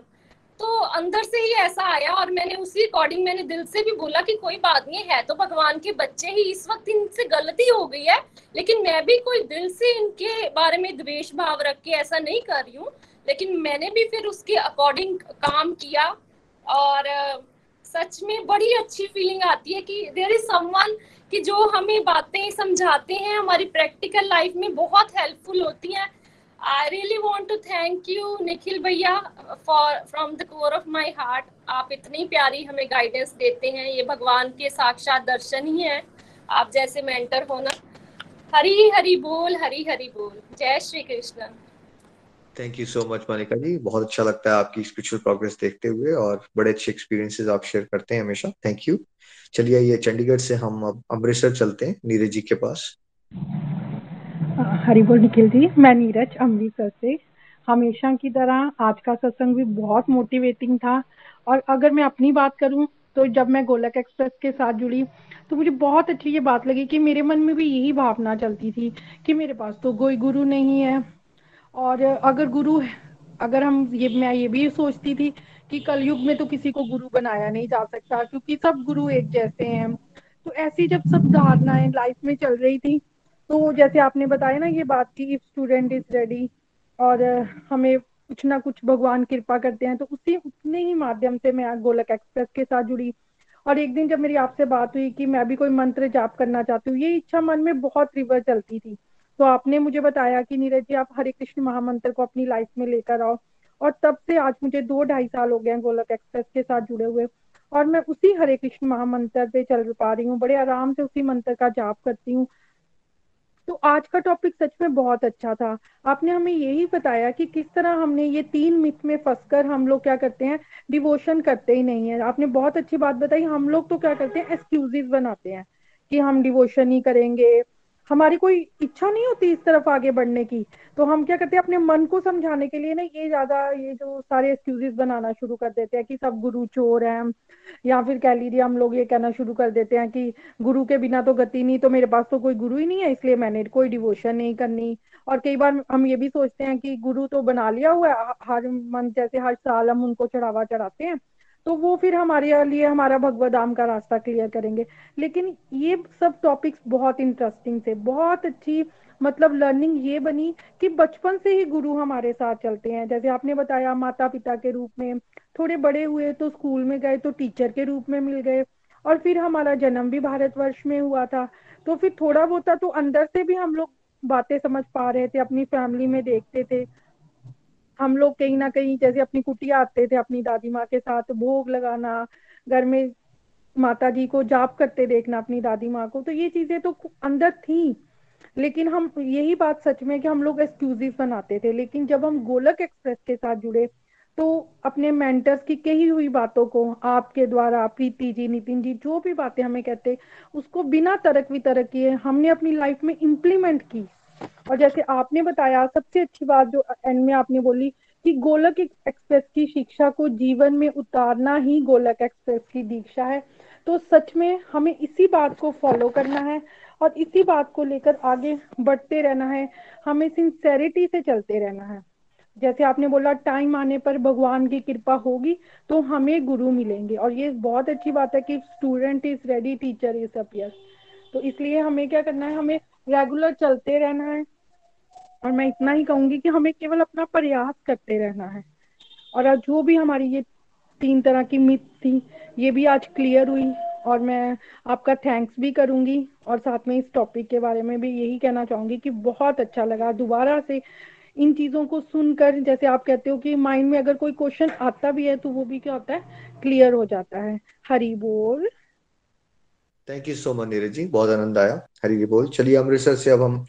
[SPEAKER 7] तो अंदर से ही ऐसा आया और मैंने उसी अकॉर्डिंग मैंने दिल से भी बोला कि कोई बात नहीं, है तो भगवान के बच्चे ही इस वक्त इनसे गलती हो गई है, लेकिन मैं भी कोई दिल से इनके बारे में द्वेष भाव रख के ऐसा नहीं कर रही हूँ, लेकिन मैंने भी फिर उसके अकॉर्डिंग काम किया और सच में बड़ी अच्छी फीलिंग आती है कि देर इज़ समवन कि जो हमें बातें समझाते हैं, हमारी प्रैक्टिकल लाइफ में बहुत हेल्पफुल होती हैं। I really want to thank you Nikhil भैया for from the core of my heart आप इतनी प्यारी हमें गाइडेंस देते हैं। ये भगवान के साक्षात दर्शन ही है। आप जैसे मेंटर होना हरी हरी बोल हरी हरी बोल। जय Shri Krishna.
[SPEAKER 2] Thank you so much Manika ji बहुत अच्छा लगता है आपकी स्पिरिचुअल प्रोग्रेस देखते हुए और बड़े अच्छे एक्सपीरियंसेस आप शेयर करते हैं हमेशा. थैंक यू चलिए ये चंडीगढ़ से हम अब अमृतसर चलते हैं, नीरज जी के पास.
[SPEAKER 8] हरी बोल निखिल जी, मैं नीरज अमृतसर से. हमेशा की तरह आज का सत्संग भी बहुत मोटिवेटिंग था. और अगर मैं अपनी बात करूँ तो जब मैं गोलक एक्सप्रेस के साथ जुड़ी तो मुझे बहुत अच्छी ये बात लगी कि मेरे मन में भी यही भावना चलती थी कि मेरे पास तो कोई गुरु नहीं है. और अगर गुरु अगर हम ये, मैं ये भी सोचती थी कि कलयुग में तो किसी को गुरु बनाया नहीं जा सकता, क्योंकि सब गुरु एक जैसे हैं तो ऐसी जब सब धारणाएँ लाइफ में चल रही थी तो जैसे आपने बताया ना ये बात की इफ़ स्टूडेंट इज़ रेडी और हमें कुछ ना कुछ भगवान कृपा करते हैं तो उसी, उतने ही माध्यम से मैं गोलक एक्सप्रेस के साथ जुड़ी। और एक दिन जब मेरी आपसे बात हुई कि मैं भी कोई मंत्र जाप करना चाहती हूँ, ये इच्छा मन में बहुत रिवर चलती थी। तो आपने मुझे बताया कि नीरज जी, आप हरे कृष्ण महामंत्र को अपनी लाइफ में लेकर आओ। और तब से आज मुझे दो ढाई साल हो गए हैं गोलक एक्सप्रेस के साथ जुड़े हुए। और मैं उसी हरे कृष्ण महामंत्र पे चल पा रही हूँ, बड़े आराम से उसी मंत्र का जाप करती हूँ। तो आज का टॉपिक सच में बहुत अच्छा था। आपने हमें यही बताया कि किस तरह हमने ये तीन मिथ में फंसकर हम लोग क्या करते हैं? डिवोशन करते ही नहीं है। आपने बहुत अच्छी बात बताई, हम लोग तो क्या करते हैं? एक्सक्यूजेस बनाते हैं कि हम डिवोशन ही करेंगे। हमारी कोई इच्छा नहीं होती इस तरफ़ आगे बढ़ने की। तो हम क्या करते हैं, अपने मन को समझाने के लिए ना ये ज़्यादा ये जो सारे एक्सक्यूजेस बनाना शुरू कर देते हैं कि सब गुरु चोर हैं। या फिर कह लीजिए हम लोग ये कहना शुरू कर देते हैं कि गुरु के बिना तो गति नहीं तो मेरे पास तो कोई गुरु ही नहीं है, इसलिए मैंने कोई डिवोशन नहीं करनी। और कई बार हम ये भी सोचते हैं कि गुरु तो बना लिया हुआ है, हर मंथ जैसे हर साल हम उनको चढ़ावा चढ़ाते हैं। तो वो फिर हमारे लिए, हमारा भगवत धाम का रास्ता क्लियर करेंगे। लेकिन ये सब टॉपिक्स बहुत इंटरेस्टिंग थे, बहुत अच्छी मतलब लर्निंग ये बनी कि बचपन से ही गुरु हमारे साथ चलते हैं। जैसे आपने बताया माता पिता के रूप में थोड़े बड़े हुए तो स्कूल में गए तो टीचर के रूप में मिल गए और फिर हमारा जन्म भी भारतवर्ष में हुआ था। तो फिर थोड़ा बहुत तो अंदर से भी हम लोग बातें समझ पा रहे थे, अपनी फैमिली में देखते थे। हम लोग कहीं ना कहीं जैसे अपनी कुटिया आते थे अपनी दादी माँ के साथ, भोग लगाना, घर में माता जी को जाप करते देखना अपनी दादी माँ को तो ये चीज़ें तो अंदर थी। लेकिन हम, यही बात सच में कि हम लोग एक्सक्यूजिव बनाते थे। लेकिन जब हम गोलक एक्सप्रेस के साथ जुड़े तो अपने मेंटर्स की कही हुई बातों को, आपके द्वारा, प्रीति जी, नितिन जी, जो भी बातें हमें कहते, उसको बिना तरक वितरक किए हमने अपनी लाइफ में इम्प्लीमेंट की। और जैसे आपने बताया, सबसे अच्छी बात जो एंड में आपने बोली कि गोलक एक्सप्रेस की शिक्षा को जीवन में उतारना ही गोलक एक्सप्रेस की दीक्षा है। तो सच में हमें इसी बात को फॉलो करना है और इसी बात को लेकर आगे बढ़ते रहना है। हमें सिंसेरिटी से चलते रहना है। जैसे आपने बोला टाइम आने पर भगवान की कृपा होगी तो हमें गुरु मिलेंगे और ये बहुत अच्छी बात है कि student is ready teacher is appear तो इसलिए हमें क्या करना है, हमें रेगुलर चलते रहना है। और मैं इतना ही कहूँगी कि हमें केवल अपना प्रयास करते रहना है। और जो भी हमारी ये तीन तरह की मिथ थी, ये भी आज क्लियर हुई। और मैं आपका थैंक्स भी करूँगी। और साथ में इस टॉपिक के बारे में भी यही कहना चाहूँगी कि बहुत अच्छा लगा। दोबारा से इन चीज़ों को सुनकर, जैसे आप कहते हो कि माइंड में अगर कोई क्वेश्चन आता भी है तो वो भी क्या होता है? क्लियर हो जाता है। हरी बोल।
[SPEAKER 2] Thank you so much Neeraj ji बहुत आनंद आया। हरी बोल। चलिए अमृतसर से अब हम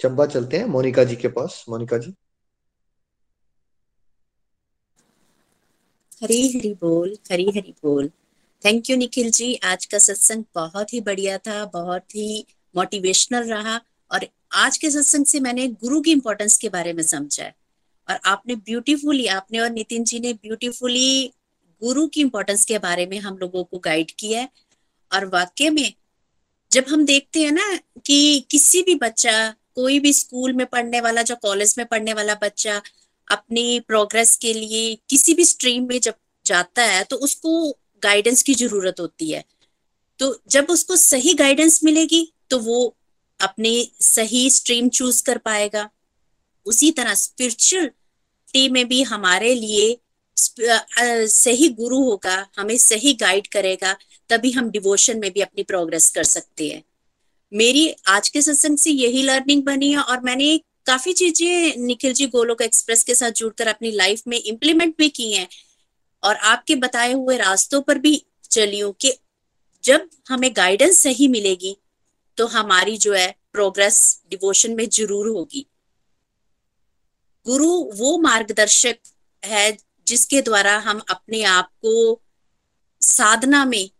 [SPEAKER 2] चंबा चलते हैं, मोनिका जी के पास। मोनिका जी।
[SPEAKER 9] हरी हरी बोल, हरी हरी बोल। Thank you Nikhil ji. आज का सत्संग बहुत ही बढ़िया था, बहुत ही मोटिवेशनल रहा और आज के सत्संग से मैंने गुरु की इम्पोर्टेंस के बारे में समझा है। और आपने ब्यूटीफुली आपने और नितिन जी ने ब्यूटीफुली गुरु की इम्पोर्टेंस के बारे में हम लोगों को गाइड किया है। और वाक्य में जब हम देखते हैं ना कि किसी भी बच्चा, कोई भी स्कूल में पढ़ने वाला, जो कॉलेज में पढ़ने वाला बच्चा अपनी प्रोग्रेस के लिए किसी भी स्ट्रीम में जब जाता है तो उसको गाइडेंस की ज़रूरत होती है। तो जब उसको सही गाइडेंस मिलेगी तो वो अपनी सही स्ट्रीम चूज़ कर पाएगा। उसी तरह स्पिरिचुअल टीम में भी हमारे लिए सही गुरु होगा, हमें सही गाइड करेगा, तभी हम डिवोशन में भी अपनी प्रोग्रेस कर सकते हैं। मेरी आज के सत्संग से यही लर्निंग बनी है और मैंने काफ़ी चीज़ें निखिल जी गोलोक एक्सप्रेस के साथ जुड़कर अपनी लाइफ में इम्प्लीमेंट भी की हैं और आपके बताए हुए रास्तों पर भी चली हूँ कि जब हमें गाइडेंस सही मिलेगी तो हमारी जो है प्रोग्रेस डिवोशन में ज़रूर होगी। गुरु वो मार्गदर्शक है जिसके द्वारा हम अपने आप को साधना में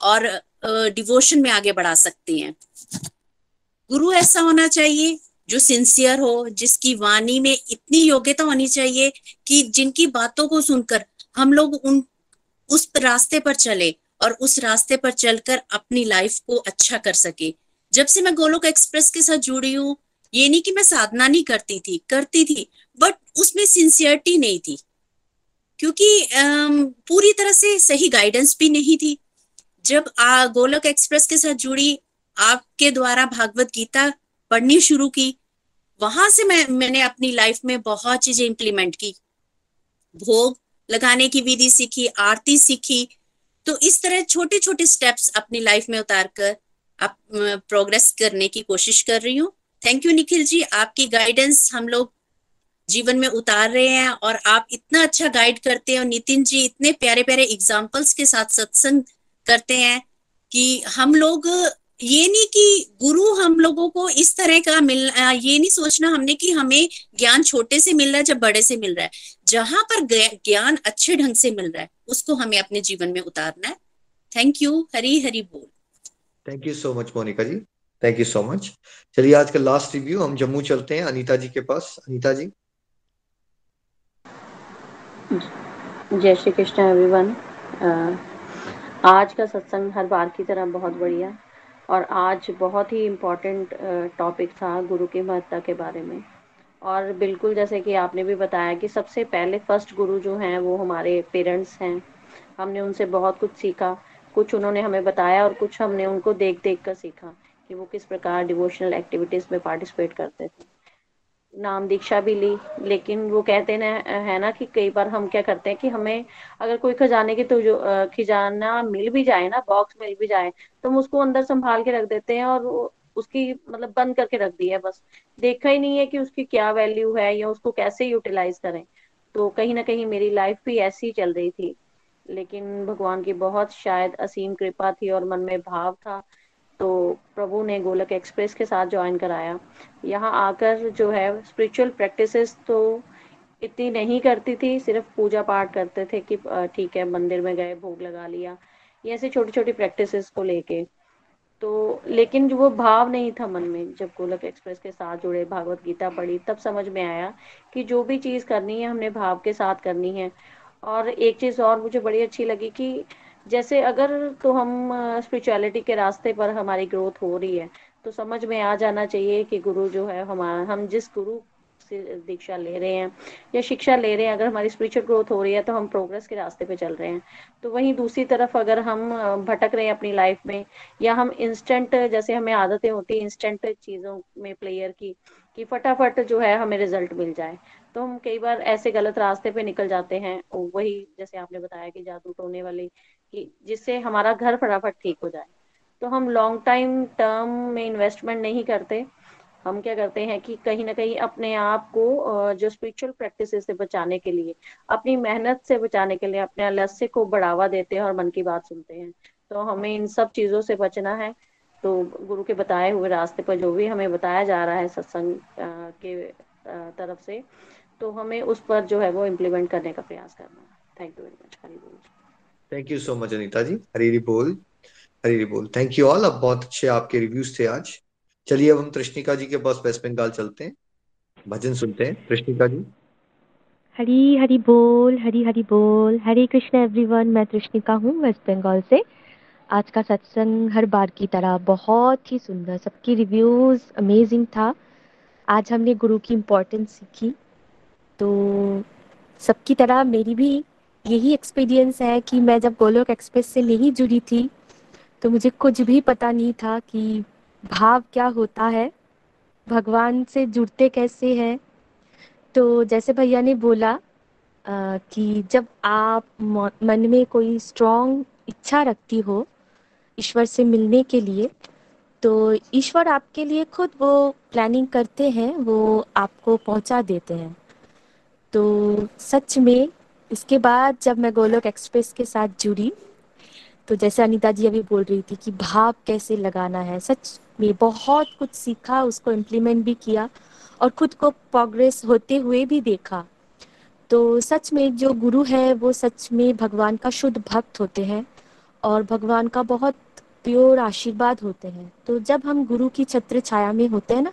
[SPEAKER 9] और डिवोशन में आगे बढ़ा सकते हैं। गुरु ऐसा होना चाहिए जो सिंसियर हो, जिसकी वाणी में इतनी योग्यता होनी चाहिए कि जिनकी बातों को सुनकर हम लोग उन, उस रास्ते पर चले और उस रास्ते पर चलकर अपनी लाइफ को अच्छा कर सके। जब से मैं गोलोक एक्सप्रेस के साथ जुड़ी हूँ, ये नहीं कि मैं साधना नहीं करती थी करती थी बट उसमें सिंसियरिटी नहीं थी। क्योंकि पूरी तरह से सही गाइडेंस भी नहीं थी। जब आ, गोलक एक्सप्रेस के साथ जुड़ी आपके द्वारा भागवत गीता पढ़नी शुरू की वहाँ से मैं मैंने अपनी लाइफ में बहुत चीज़ें इंप्लीमेंट की। भोग लगाने की विधि सीखी आरती सीखी। तो इस तरह छोटे छोटे स्टेप्स अपनी लाइफ में उतार कर आप प्रोग्रेस करने की कोशिश कर रही हूँ। Thank you Nikhil ji. आपकी गाइडेंस हम लोग जीवन में उतार रहे हैं और आप इतना अच्छा गाइड करते हैं और नितिन जी इतने प्यारे प्यारे एग्जाम्पल्स के साथ सत्संग करते हैं कि हम लोग, ये नहीं कि गुरु हम लोगों को इस तरह का मिल ये नहीं सोचना हमने कि हमें ज्ञान छोटे से मिल रहा है जब बड़े से मिल रहा है। जहाँ पर ज्ञान अच्छे ढंग से मिल रहा है, उसको हमें अपने जीवन में उतारना है। थैंक यू हरी हरी बोल।
[SPEAKER 2] Thank you so much Monika ji. Thank you so much चलिए आज का लास्ट रिव्यू हम जम्मू चलते हैं अनीता जी के पास। अनीता जी।
[SPEAKER 10] जय श्री कृष्ण एवरीवन आज का सत्संग हर बार की तरह बहुत बढ़िया और आज बहुत ही इम्पोर्टेंट टॉपिक था गुरु की महत्ता के बारे में। और बिल्कुल जैसे कि आपने भी बताया कि सबसे पहले फ़र्स्ट गुरु जो हैं वो हमारे पेरेंट्स हैं। हमने उनसे बहुत कुछ सीखा, कुछ उन्होंने हमें बताया और कुछ हमने उनको देख देख कर सीखा कि वो किस प्रकार डिवोशनल एक्टिविटीज़ में पार्टिसिपेट करते थे। नाम दीक्षा भी ली, लेकिन वो कहते ना है ना कि कई बार हम क्या करते हैं कि हमें अगर कोई खजाने की तो जो खजाना मिल भी जाए ना बॉक्स मिल भी जाए तो हम उसको अंदर संभाल के रख देते हैं और उसकी मतलब बंद करके रख दी है बस। देखा ही नहीं है कि उसकी क्या वैल्यू है या उसको कैसे यूटिलाइज करें। तो कहीं ना कहीं मेरी लाइफ भी ऐसी चल रही थी, लेकिन भगवान की बहुत शायद असीम कृपा थी और मन में भाव था। तो प्रभु ने गोलक एक्सप्रेस के साथ ज्वाइन कराया। यहाँ आकर जो है स्पिरिचुअल प्रैक्टिसेस तो इतनी नहीं करती थी, सिर्फ़ पूजा पाठ करते थे कि ठीक है, मंदिर में गए, भोग लगा लिया। ये ऐसे छोटी छोटी प्रैक्टिसेस को लेके। तो लेकिन जो वो भाव नहीं था मन में, जब गोलक एक्सप्रेस के साथ जुड़े, भागवत गीता पढ़ी, तब समझ में आया कि जो भी चीज़ करनी है, हमने भाव के साथ करनी है। और एक चीज़ और मुझे बड़ी अच्छी लगी कि जैसे अगर तो हम स्पिरिचुअलिटी के रास्ते पर हमारी ग्रोथ हो रही है तो समझ में आ जाना चाहिए कि गुरु जो है हमारा हम जिस गुरु से दीक्षा ले रहे हैं या शिक्षा ले रहे हैं, अगर हमारी स्पिरिचुअल ग्रोथ हो रही है तो हम प्रोग्रेस के रास्ते पे चल रहे हैं। तो वहीं दूसरी तरफ़ अगर हम भटक रहे हैं अपनी लाइफ में या हम इंस्टेंट जैसे हमें आदतें होती है इंस्टेंट चीज़ों में प्लेयर की, कि फटाफट जो है हमें रिज़ल्ट मिल जाए तो हम कई बार ऐसे गलत रास्ते पे निकल जाते हैं। वही जैसे आपने बताया कि जादू टोने वाले कि जिससे हमारा घर फटाफट ठीक हो जाए। तो हम लॉन्ग टाइम टर्म में इन्वेस्टमेंट नहीं करते। हम क्या करते हैं कि कहीं ना कहीं अपने आप को जो स्पिरिचुअल प्रैक्टिस से बचाने के लिए, अपनी मेहनत से बचाने के लिए, अपने आलस्य को बढ़ावा देते हैं और मन की बात सुनते हैं। तो हमें इन सब चीज़ों से बचना है। तो गुरु के बताए हुए रास्ते पर जो भी हमें बताया जा रहा है सत्संग के तरफ़ से तो हमें उस पर जो है वो इम्प्लीमेंट करने का प्रयास करना है। Thank you very much Hari बोल।
[SPEAKER 2] Thank you so much Anita ji Hari बोल हरी बोल थैंक यू ऑल अब बहुत अच्छे आपके रिव्यूज़ थे आज। चलिए अब हम कृष्णिका जी के पास वेस्ट बंगाल चलते हैं। भजन सुनते हैं। कृष्णिका जी।
[SPEAKER 11] हरी हरी बोल, हरी हरी बोल। हरे कृष्ण एवरीवन मैं कृष्णिका हूँ वेस्ट बंगाल से। आज का सत्संग हर बार की तरह बहुत ही सुंदर। सबकी रिव्यूज़ अमेजिंग था। आज हमने गुरु की इम्पोर्टेंस सीखी। तो सबकी तरह मेरी भी यही एक्सपीरियंस है कि मैं जब गोलोक एक्सप्रेस से नहीं जुड़ी थी तो मुझे कुछ भी पता नहीं था कि भाव क्या होता है भगवान से जुड़ते कैसे हैं। तो जैसे भैया ने बोला आ, कि जब आप मन में कोई स्ट्रॉन्ग इच्छा रखती हो ईश्वर से मिलने के लिए तो ईश्वर आपके लिए खुद वो प्लानिंग करते हैं वो आपको पहुँचा देते हैं। तो सच में इसके बाद जब मैं गोलोक एक्सप्रेस के साथ जुड़ी तो जैसे अनिता जी अभी बोल रही थी कि भाव कैसे लगाना है, सच में बहुत कुछ सीखा, उसको इम्प्लीमेंट भी किया और खुद को प्रोग्रेस होते हुए भी देखा। तो सच में जो गुरु है, वो सच में भगवान का शुद्ध भक्त होते हैं और भगवान का बहुत प्योर आशीर्वाद होते हैं। तो जब हम गुरु की छत्र छाया में होते हैं ना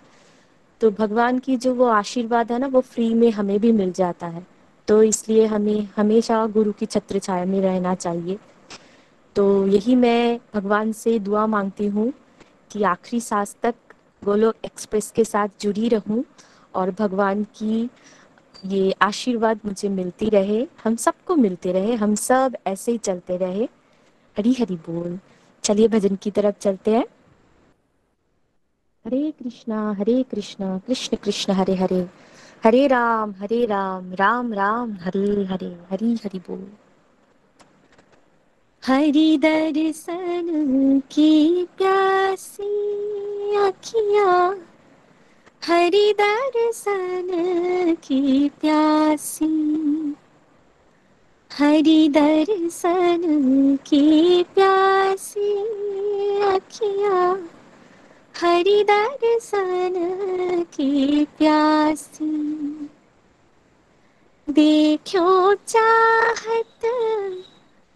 [SPEAKER 11] तो भगवान की जो वो आशीर्वाद है ना, वो फ्री में हमें भी मिल जाता है। तो इसलिए हमें हमेशा गुरु की छत्र छाया में रहना चाहिए। तो यही मैं भगवान से दुआ मांगती हूँ कि आखिरी सांस तक गोलोक एक्सप्रेस के साथ जुड़ी रहूँ और भगवान की ये आशीर्वाद मुझे मिलती रहे, हम सबको मिलते रहे, हम सब ऐसे ही चलते रहे। हरी हरी बोल। चलिए भजन की तरफ़ चलते हैं। हरे कृष्णा हरे कृष्णा, कृष्ण कृष्ण, हरे हरे। हरे राम हरे राम राम राम, हरे हरे, हरी, हरि बोल। हरि दर्शन की प्यासी अखिया हरि दर्शन की प्यासी। हरि दर्शन की प्यासी अखिया हरि दर्शन की प्यासी। देखो चाहत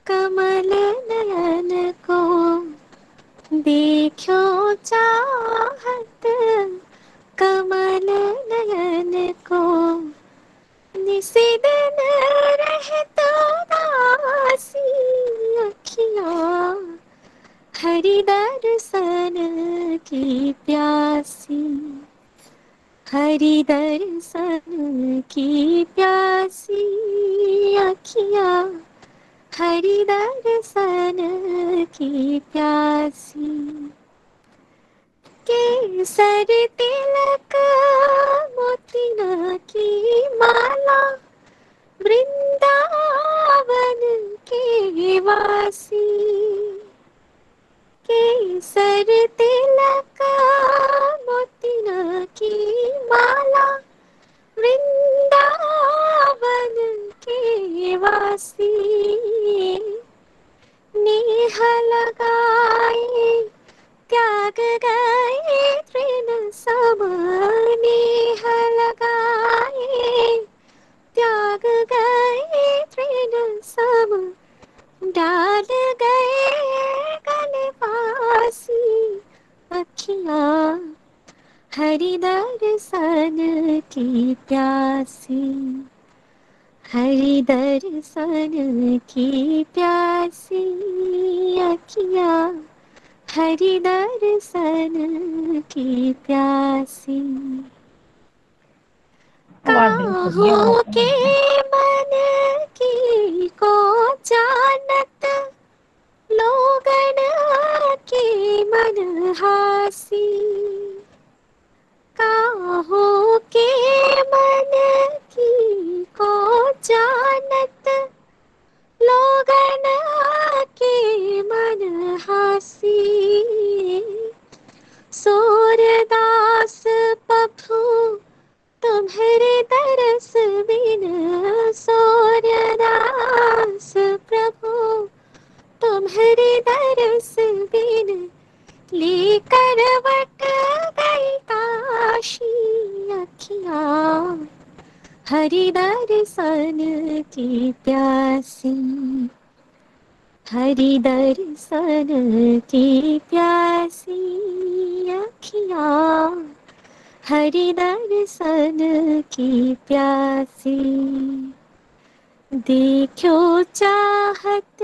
[SPEAKER 11] कमल नयन को। देखो चाहत कमल नयन को। निशिदन रहता दासी अखियाँ। हरि दर्शन की प्यासी। हरि दर्शन की प्यासी अखिया। हरि दर्शन की प्यासी। केसर तिलक मोतिना की माला। वृंदावन के वासी। केसर तिलक, मोतिना की माला, वृंदावन के वासी। नेह लगाए, त्याग गए तृण समानेह लगाए, त्याग गए तृण सम डाल गए गले पासी अखियाँ। हरि दर्शन की प्यासी हरि दर्शन की प्यासी अखियाँ। हरि दर्शन की प्यासी। काहों की हासी काहों के मन की को जानत लोगन के मन हासी सूरदास पफू तुम्हारे दरस बिन सूर्यदास प्रभु तुम्हारे दरस बिन लेकर वट गई काशी अखियाँ। हरि दर्शन की प्यासी हरि दर्शन की प्यासी अखियाँ। हरि दर्शन की प्यासी देखो चाहत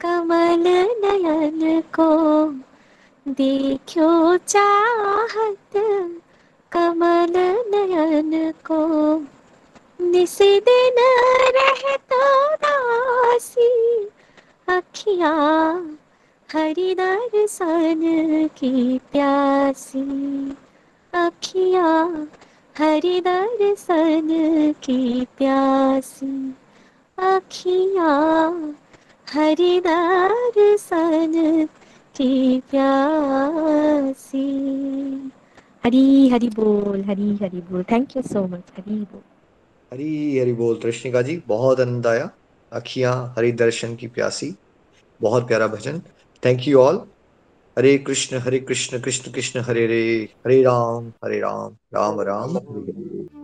[SPEAKER 11] कमल नयन को देखो चाहत कमल नयन को। निशिदिन रहता दासी अखियाँ हरि दर्शन की प्यासी। अखियाँ हरि दर्शन की प्यासी। अखियाँ हरि दर्शन की प्यासी।
[SPEAKER 12] हरी हरी बोल, हरी हरी बोल। Thank you so much Hari बोल।
[SPEAKER 2] हरी हरी बोल। कृष्णिका जी, बहुत आनंद आया अखियाँ हरि दर्शन की प्यासी। बहुत प्यारा भजन। Thank you all Hare Krishna Hare Krishna Krishna Krishna, Hare Hare Hare Ram Hare Ram. Ram Ram. Hare Hare